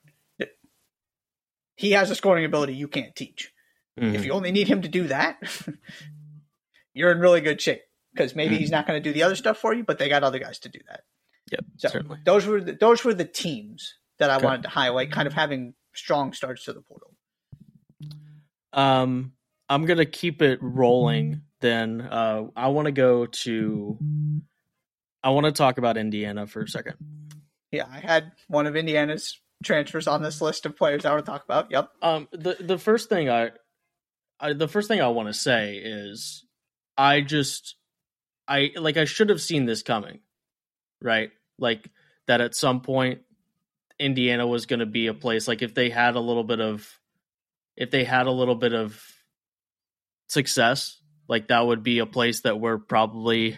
He has a scoring ability you can't teach. Mm-hmm. If you only need him to do that, you're in really good shape because maybe mm-hmm. he's not going to do the other stuff for you, but they got other guys to do that. Yep, so certainly. Those were the, those were the teams that I okay. wanted to highlight, kind of having strong starts to the portal. Um, I'm gonna keep it rolling. Then uh, I want to go to. I want to talk about Indiana for a second. Yeah, I had one of Indiana's transfers on this list of players I want to talk about. Yep. Um. The the first thing I, I the first thing I want to say is, I just, I like I should have seen this coming, right? Like that at some point, Indiana was going to be a place like if they had a little bit of, if they had a little bit of success, like that would be a place that we're probably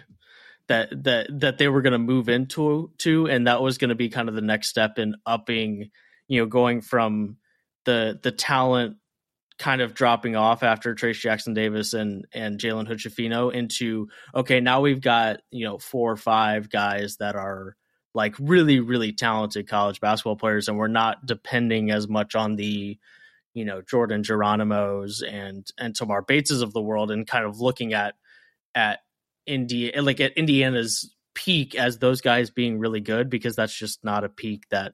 that that that they were going to move into to and that was going to be kind of the next step in upping you know going from the the talent kind of dropping off after Trayce Jackson Davis and and Jalen Hood into okay now we've got you know four or five guys that are like really really talented college basketball players and we're not depending as much on the you know Jordan Geronimo's and and Tamar Bateses of the world, and kind of looking at at India like at Indiana's peak as those guys being really good because that's just not a peak that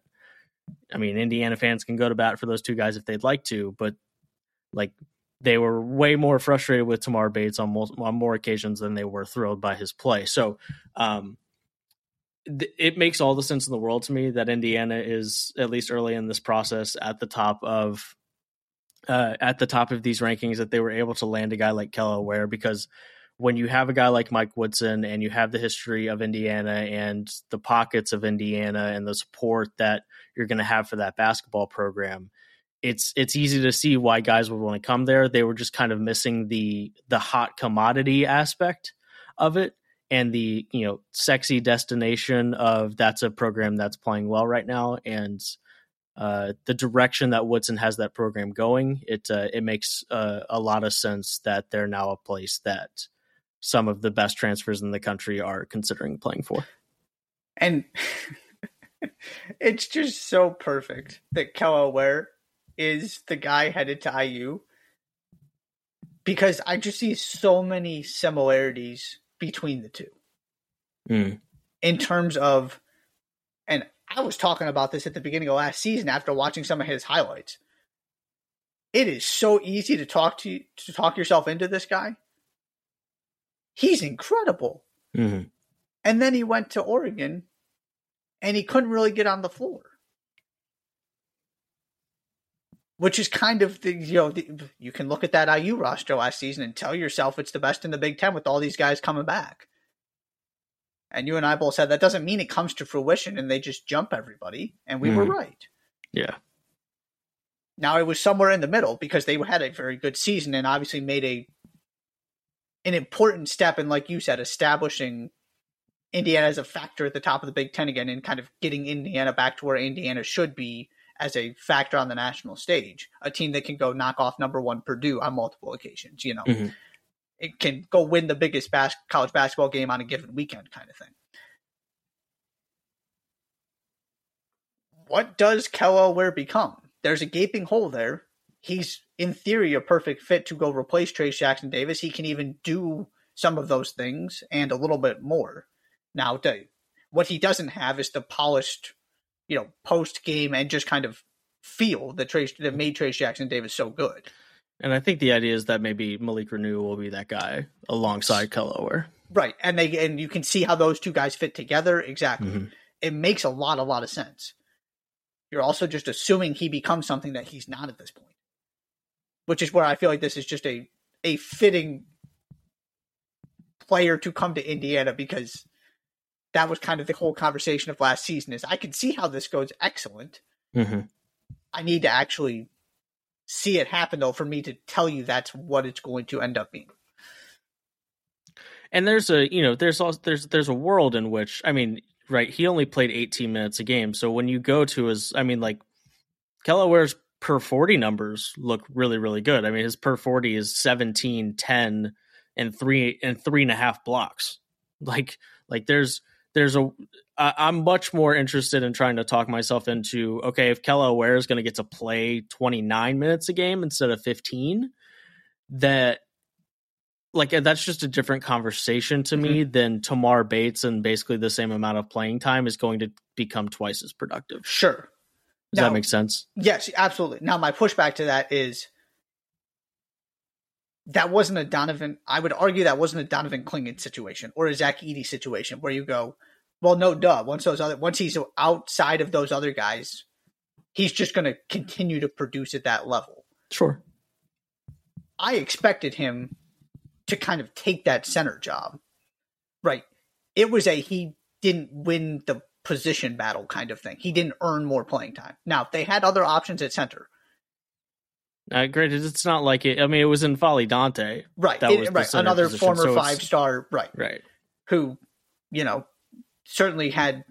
I mean Indiana fans can go to bat for those two guys if they'd like to, but like they were way more frustrated with Tamar Bates on more, on more occasions than they were thrilled by his play. So um, it makes all the sense in the world to me that Indiana is at least early in this process at the top of uh, at the top of these rankings that they were able to land a guy like Ware because when you have a guy like Mike Woodson and you have the history of Indiana and the pockets of Indiana and the support that you're going to have for that basketball program, it's it's easy to see why guys would want to come there. They were just kind of missing the the hot commodity aspect of it and the you know sexy destination of that's a program that's playing well right now and uh, the direction that Woodson has that program going, it uh, it makes uh, a lot of sense that they're now a place that some of the best transfers in the country are considering playing for. And it's just so perfect that Kel'el Ware is the guy headed to IU because I just see so many similarities between the two mm. in terms of, and I was talking about this at the beginning of last season after watching some of his highlights. it is so easy to talk to to talk yourself into this guy. He's incredible. Mm-hmm. And then he went to Oregon and he couldn't really get on the floor. Which is kind of the you know the, you can look at that IU roster last season and tell yourself it's the best in the Big Ten with all these guys coming back. And you and I both said that doesn't mean it comes to fruition and they just jump everybody, and we were Mhm. right. Yeah. Now it was somewhere in the middle because they had a very good season and obviously made a an important step in, like you said, establishing Indiana as a factor at the top of the Big Ten again and kind of getting Indiana back to where Indiana should be as a factor on the national stage. A team that can go knock off number one Purdue on multiple occasions, you know. Mhm. It can go win the biggest bas- college basketball game on a given weekend kind of thing. What does Kel'el Ware become? There's a gaping hole there. He's in theory a perfect fit to go replace Trayce Jackson Davis. He can even do some of those things and a little bit more. Now, what he doesn't have is the polished, you know, post game and just kind of feel that Trayce that made Trayce Jackson Davis so good. And I think the idea is that maybe Malik Reneau will be that guy alongside Kel'el Ware. Right, and they and you can see how those two guys fit together exactly. Mhm. It makes a lot, a lot of sense. You're also just assuming he becomes something that he's not at this point, which is where I feel like this is just a a fitting player to come to Indiana because that was kind of the whole conversation of last season. Is I can see how this goes excellent. hmm I need to actually see it happen though for me to tell you that's what it's going to end up being. And there's a you know there's also there's there's a world in which I mean right he only played 18 minutes a game. So when you go to his I mean like Kel'el Ware's per 40 numbers look really really good. I mean his per 40 is 17 10 and three and three and a half blocks. Like like there's there's a I'm much more interested in trying to talk myself into okay if Kel'el is going to get to play 29 minutes a game instead of 15 that like uh, that's just a different conversation to me mm-hmm. than Tamar Bates and basically the same amount of playing time is going to become twice as productive. Sure. Does Now- that make sense? Yes, absolutely. Now, my pushback to that is that wasn't a Donovan. I would argue that wasn't a Donovan Clingan situation or a Zach Edey situation where you go, well, no, duh. Once those other, once he's outside of those other guys, he's just going to continue to produce at that level. Sure. I expected him to kind of take that center job. Right. It was a he didn't win the position battle kind of thing. He didn't earn more playing time. Now, they had other options at center. Uh, granted, it's not like it. I mean, it was N'Faly Dante, Right. That it- was right. Another position, former so five star, right. right? Who, you know, certainly had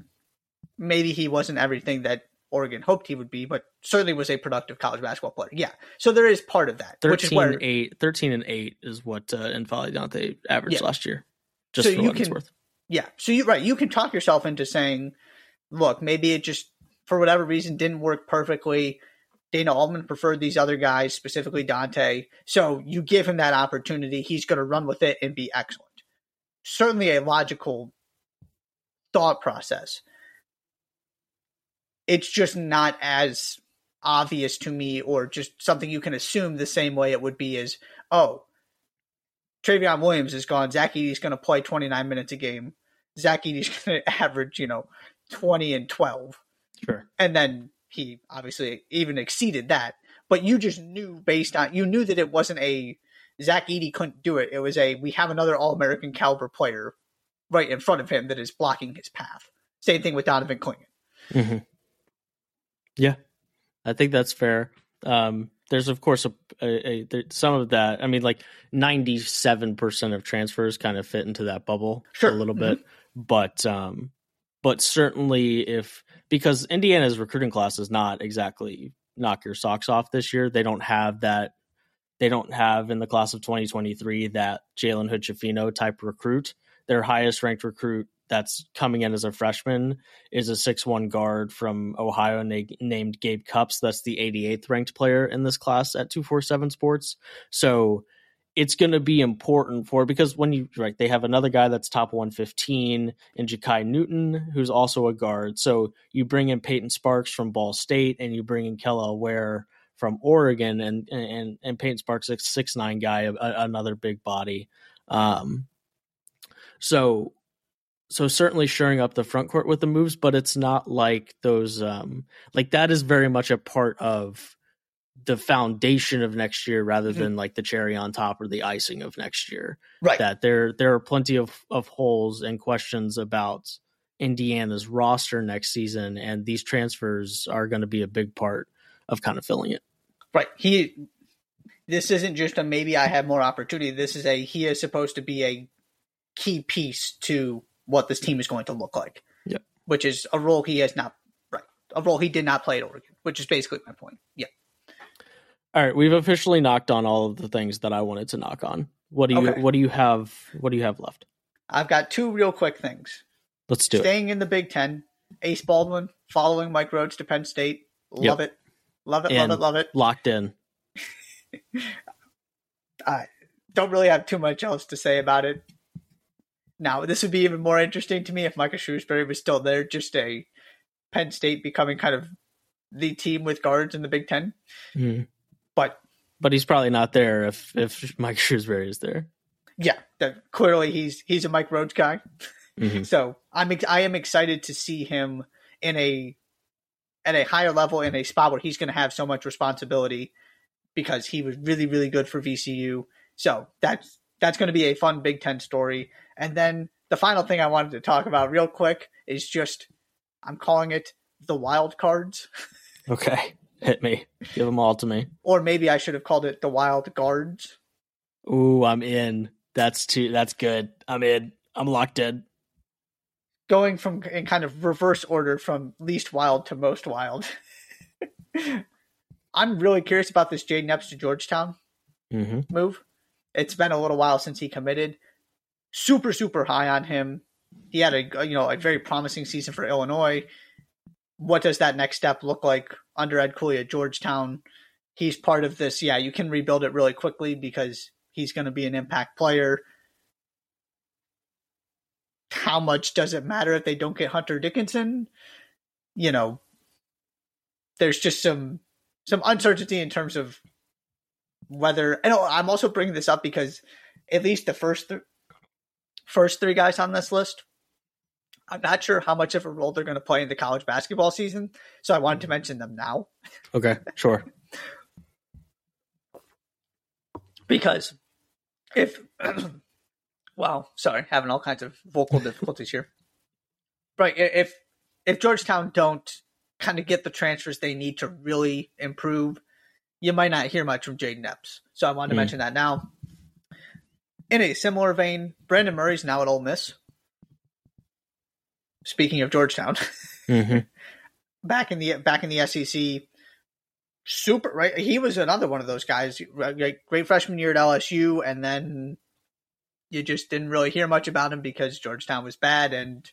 maybe he wasn't everything that Oregon hoped he would be, but certainly was a productive college basketball player. Yeah. So there is part of that, which is 13, where 8, 13 and 8 is what uh, N'Faly Dante averaged Yeah. last year. Just So for you what it's can- worth. Yeah. So you right, you can talk yourself into saying, look, maybe it just for whatever reason didn't work perfectly. Dana Altman preferred these other guys, specifically Dante. So you give him that opportunity, he's going to run with it and be excellent. Certainly a logical thought process. It's just not as obvious to me or just something you can assume the same way it would be as, oh, Trevion Williams is gone. Zach Edey's going to play 29 minutes a game. Zach Edey's going to average, you know, 20 and 12. Sure. And then he obviously even exceeded that. But you just knew based on, you knew that it wasn't a Zach Edey couldn't do it. It was a, we have another All American caliber player right in front of him that is blocking his path. Same thing with Donovan Clingan. hmm Yeah, I think that's fair. Um, there's of course a, a, a there, some of that. I mean, like 97 percent of transfers kind of fit into that bubble Sure. a little bit, but um, but certainly if because Indiana's recruiting class is not exactly knock your socks off this year. They don't have that. They don't have in the class of 2023 that Jalen Hood type recruit. Their highest ranked recruit that's coming in as a freshman is a six one guard from Ohio na- named Gabe Cupps. That's the 88th ranked player in this class at 247 Sports. So it's going to be important for because when you right they have another guy that's top 115 in Jakai Newton who's also a guard. So you bring in Peyton Sparks from Ball State and you bring in Kel'el Ware from Oregon, and and and Peyton Sparks, a six nine guy, a, another big body. Um, so so certainly shoring up the front court with the moves, but it's not like those um like that is very much a part of the foundation of next year rather mm-hmm. than like the cherry on top or the icing of next year. Right. That there there are plenty of, of holes and questions about Indiana's roster next season, and these transfers are going to be a big part of kind of filling it. Right. He this isn't just a maybe I have more opportunity. This is a he is supposed to be a key piece to what this team is going to look like. Yeah. Which is a role he has not right. A role he did not play at Oregon, which is basically my point. Yeah. All right, we've officially knocked on all of the things that I wanted to knock on. What do you okay. what do you have what do you have left? I've got two real quick things. Let's do it. Staying it. in the Big Ten, Ace Baldwin following Mike Rhoades to Penn State. Love yep. it. Love it, and love it, love it. Locked in. I don't really have too much else to say about it. Now, this would be even more interesting to me if Micah Shrewsberry was still there, just a Penn State becoming kind of the team with guards in the Big 10 mm-hmm. But but he's probably not there if if Mike Shrewsberry is there. Yeah, that clearly he's he's a Mike Rhoades guy. Mm-hmm. So I'm I am excited to see him in a at a higher level in a spot where he's going to have so much responsibility because he was really really good for VCU. So that's that's going to be a fun Big Ten story. And then the final thing I wanted to talk about real quick is just I'm calling it the wild cards. Okay, hit me. Give them all to me. Or maybe I should have called it the wild guards. Ooh, I'm in. That's too. That's good. I'm in. I'm locked in going from in kind of reverse order from least wild to most wild. I'm really curious about this Jayden Epps to Georgetown mm-hmm. move. It's been a little while since he committed. Super, super high on him. He had a you know a very promising season for Illinois. What does that next step look like under Ed Cooley at Georgetown? He's part of this. Yeah, you can rebuild it really quickly because he's going to be an impact player how much does it matter if they don't get Hunter Dickinson? You know, there's just some some uncertainty in terms of whether. And I'm also bringing this up because at least the first th- first three guys on this list, I'm not sure how much of a role they're going to play in the college basketball season. So I wanted to mention them now. Okay, sure. because if Wow, sorry, having all kinds of vocal difficulties here. Right, if if Georgetown don't kind of get the transfers they need to really improve, you might not hear much from Jayden Epps. So I wanted to mm. mention that now. In a similar vein, Brandon Murray's now at Ole Miss. Speaking of Georgetown, mm-hmm. back in the back in the SEC, super right. He was another one of those guys. Great freshman year at LSU, and then you just didn't really hear much about him because Georgetown was bad and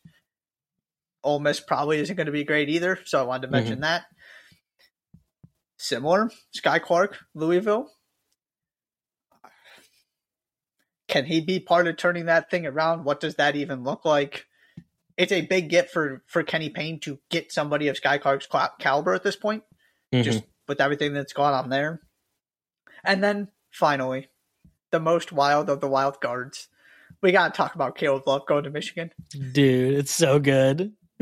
Ole Miss probably isn't going to be great either. So I wanted to mention mm-hmm. that. Similar, Skyy Clark, Louisville. Can he be part of turning that thing around? What does that even look like? It's a big get for for Kenny Payne to get somebody of Skyy Clark's caliber at this point, mm-hmm. just with everything that's gone on there. And then finally, the most wild of the wild cards. We gotta talk about Caleb Love going to Michigan. Dude, it's so good.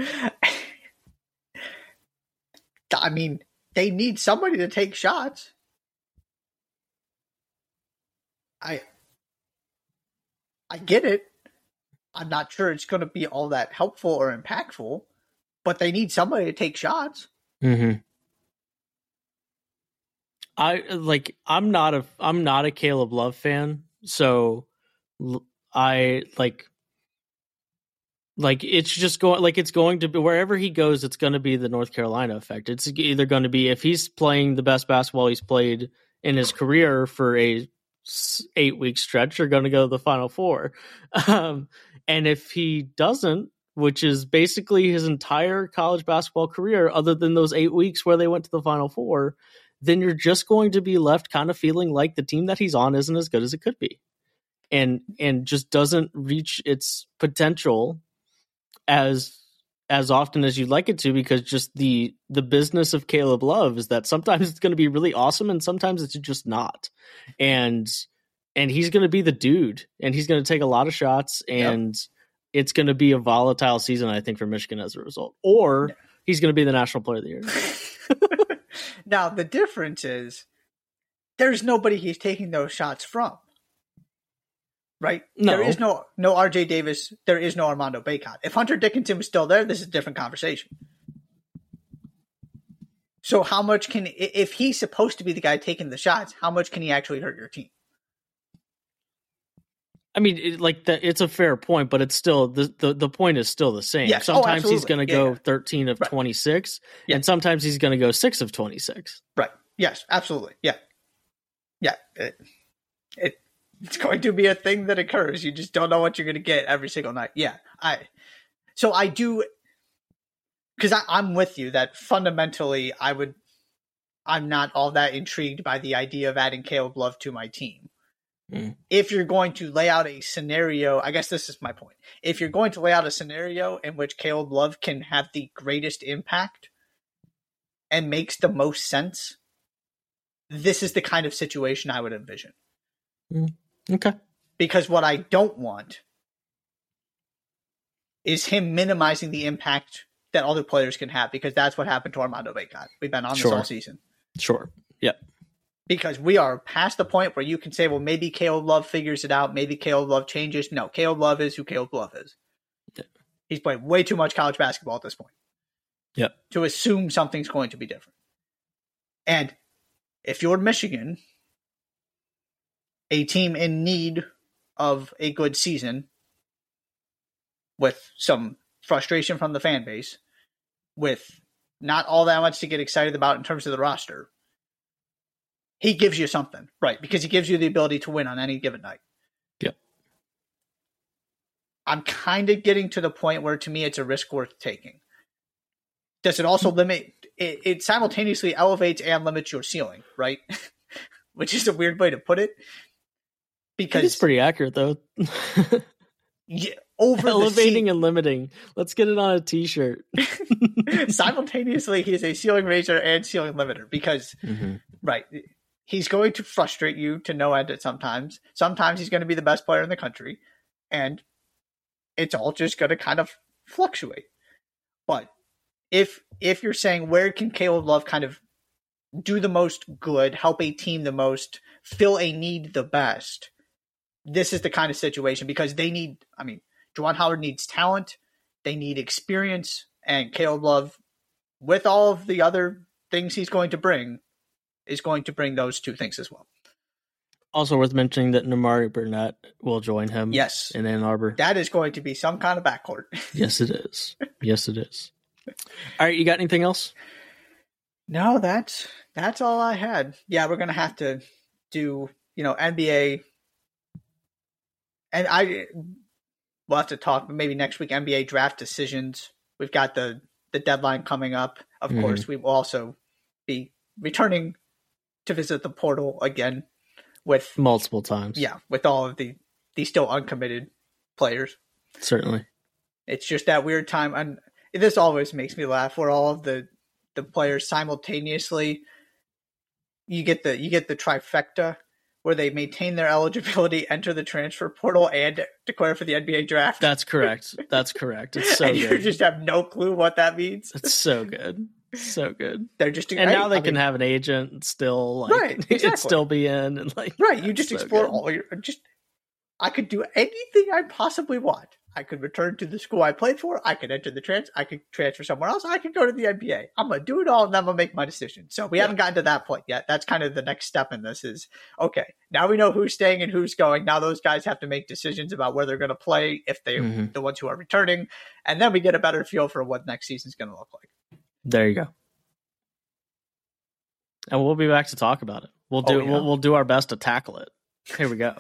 I mean, they need somebody to take shots. I I get it. I'm not sure it's going to be all that helpful or impactful, but they need somebody to take shots. Mm-hmm. I like I'm not a I'm not a Caleb Love fan, so I like like it's just going like it's going to be wherever he goes it's going to be the North Carolina effect. It's either going to be if he's playing the best basketball he's played in his career for a 8 week stretch you're going to go to the final 4. Um, and if he doesn't which is basically his entire college basketball career other than those 8 weeks where they went to the final 4 then you're just going to be left kind of feeling like the team that he's on isn't as good as it could be. And and just doesn't reach its potential as as often as you'd like it to because just the the business of Caleb Love is that sometimes it's going to be really awesome and sometimes it's just not. And and he's going to be the dude and he's going to take a lot of shots and yep. it's going to be a volatile season I think for Michigan as a result. Or he's going to be the national player of the year. now the difference is there's nobody he's taking those shots from right? No. There is no no RJ Davis. There is no Armando Bacot. If Hunter Dickinson was still there, this is a different conversation. So how much can if he's supposed to be the guy taking the shots? How much can he actually hurt your team? I mean, it, like the, it's a fair point, but it's still the, the, the point is still the same. Yes. Oh, sometimes oh, he's going to yeah, go yeah. thirteen of right. twenty six, yeah. and sometimes he's going to go six of twenty six. Right. Yes. Absolutely. Yeah. Yeah. It, it it's going to be a thing that occurs. You just don't know what you're going to get every single night. Yeah, I. So I do, because I'm with you that fundamentally I would. I'm not all that intrigued by the idea of adding Caleb Love to my team. Mm. If you're going to lay out a scenario, I guess this is my point. If you're going to lay out a scenario in which Caleb Love can have the greatest impact and makes the most sense, this is the kind of situation I would envision. Mm. Okay. Because what I don't want is him minimizing the impact that other players can have because that's what happened to Armando Bacot. We've been on sure. this all season. Sure. Yep. Because we are past the point where you can say, well, maybe Caleb Love figures it out. Maybe Caleb Love changes. No, Caleb Love is who Caleb Love is. Yeah. He's played way too much college basketball at this point. Yep. To assume something's going to be different. And if you're Michigan a team in need of a good season with some frustration from the fan base, with not all that much to get excited about in terms of the roster. He gives you something, right? Because he gives you the ability to win on any given night. Yep. I'm kind of getting to the point where to me it's a risk worth taking. Does it also limit it, it simultaneously elevates and limits your ceiling, right? Which is a weird way to put it because it's pretty accurate though. yeah, over elevating and limiting. Let's get it on a t-shirt. Simultaneously, he's a ceiling raiser and ceiling limiter because mm-hmm. right, he's going to frustrate you to no end at sometimes. Sometimes he's going to be the best player in the country, and it's all just going to kind of fluctuate. But if if you're saying where can Caleb Love kind of do the most good, help a team the most, fill a need the best, this is the kind of situation because they need. I mean, Juwan Howard needs talent, they need experience, and Caleb Love, with all of the other things he's going to bring, is going to bring those two things as well. Also worth mentioning that Nimari Burnett will join him. Yes, in Ann Arbor. That is going to be some kind of backcourt. yes, it is. Yes, it is. All right, you got anything else? No, that's that's all I had. Yeah, we're gonna have to do you know NBA and I we'll have to talk maybe next week NBA draft decisions. We've got the the deadline coming up. Of mm-hmm. course, we will also be returning to visit the portal again with multiple times. Yeah, with all of the the still uncommitted players. Certainly. It's just that weird time and this always makes me laugh where all of the the players simultaneously you get the you get the trifecta where they maintain their eligibility, enter the transfer portal, and declare for the NBA draft. That's correct. That's correct. It's so and good. You just have no clue what that means. It's so good. So good. They're just and now they I can mean, have an agent and still like right, exactly. still be in and like right. You just so explore good. all your just. I could do anything I possibly want. I could return to the school I played for. I could enter the trans. I could transfer somewhere else. I could go to the NBA. I'm gonna do it all, and I'm gonna make my decision. So we yeah. haven't gotten to that point yet. That's kind of the next step in this. Is okay. Now we know who's staying and who's going. Now those guys have to make decisions about where they're gonna play if they mm-hmm. the ones who are returning, and then we get a better feel for what next season's gonna look like. There you go. And we'll be back to talk about it. We'll do oh, yeah. we'll, we'll do our best to tackle it. Here we go.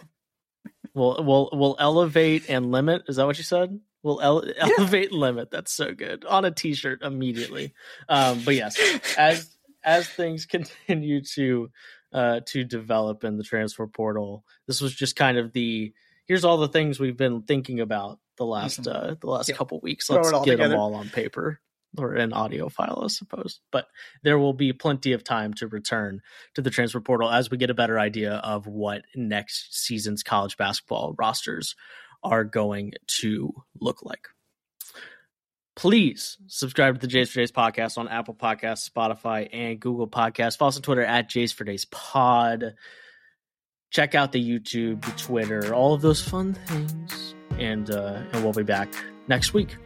We'll we'll we'll elevate and limit. Is that what you said? We'll ele- yeah. elevate and limit. That's so good on a T-shirt immediately. Um, but yes, as as things continue to uh, to develop in the transfer portal, this was just kind of the here's all the things we've been thinking about the last Mhm. uh, the last couple weeks. Let's get together. them all on paper or an audio file, I suppose. But there will be plenty of time to return to the transfer portal as we get a better idea of what next season's college basketball rosters are going to look like. Please subscribe to the Js for Days podcast on Apple Podcasts, Spotify, and Google Podcasts. Follow us on Twitter at Js for Days Pod. Check out the YouTube, the Twitter, all of those fun things, and uh, and we'll be back next week.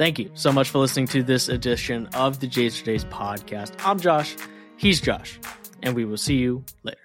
Thank you so much for listening to this edition of the Js for Days podcast. I'm Josh. He's Josh, and we will see you later.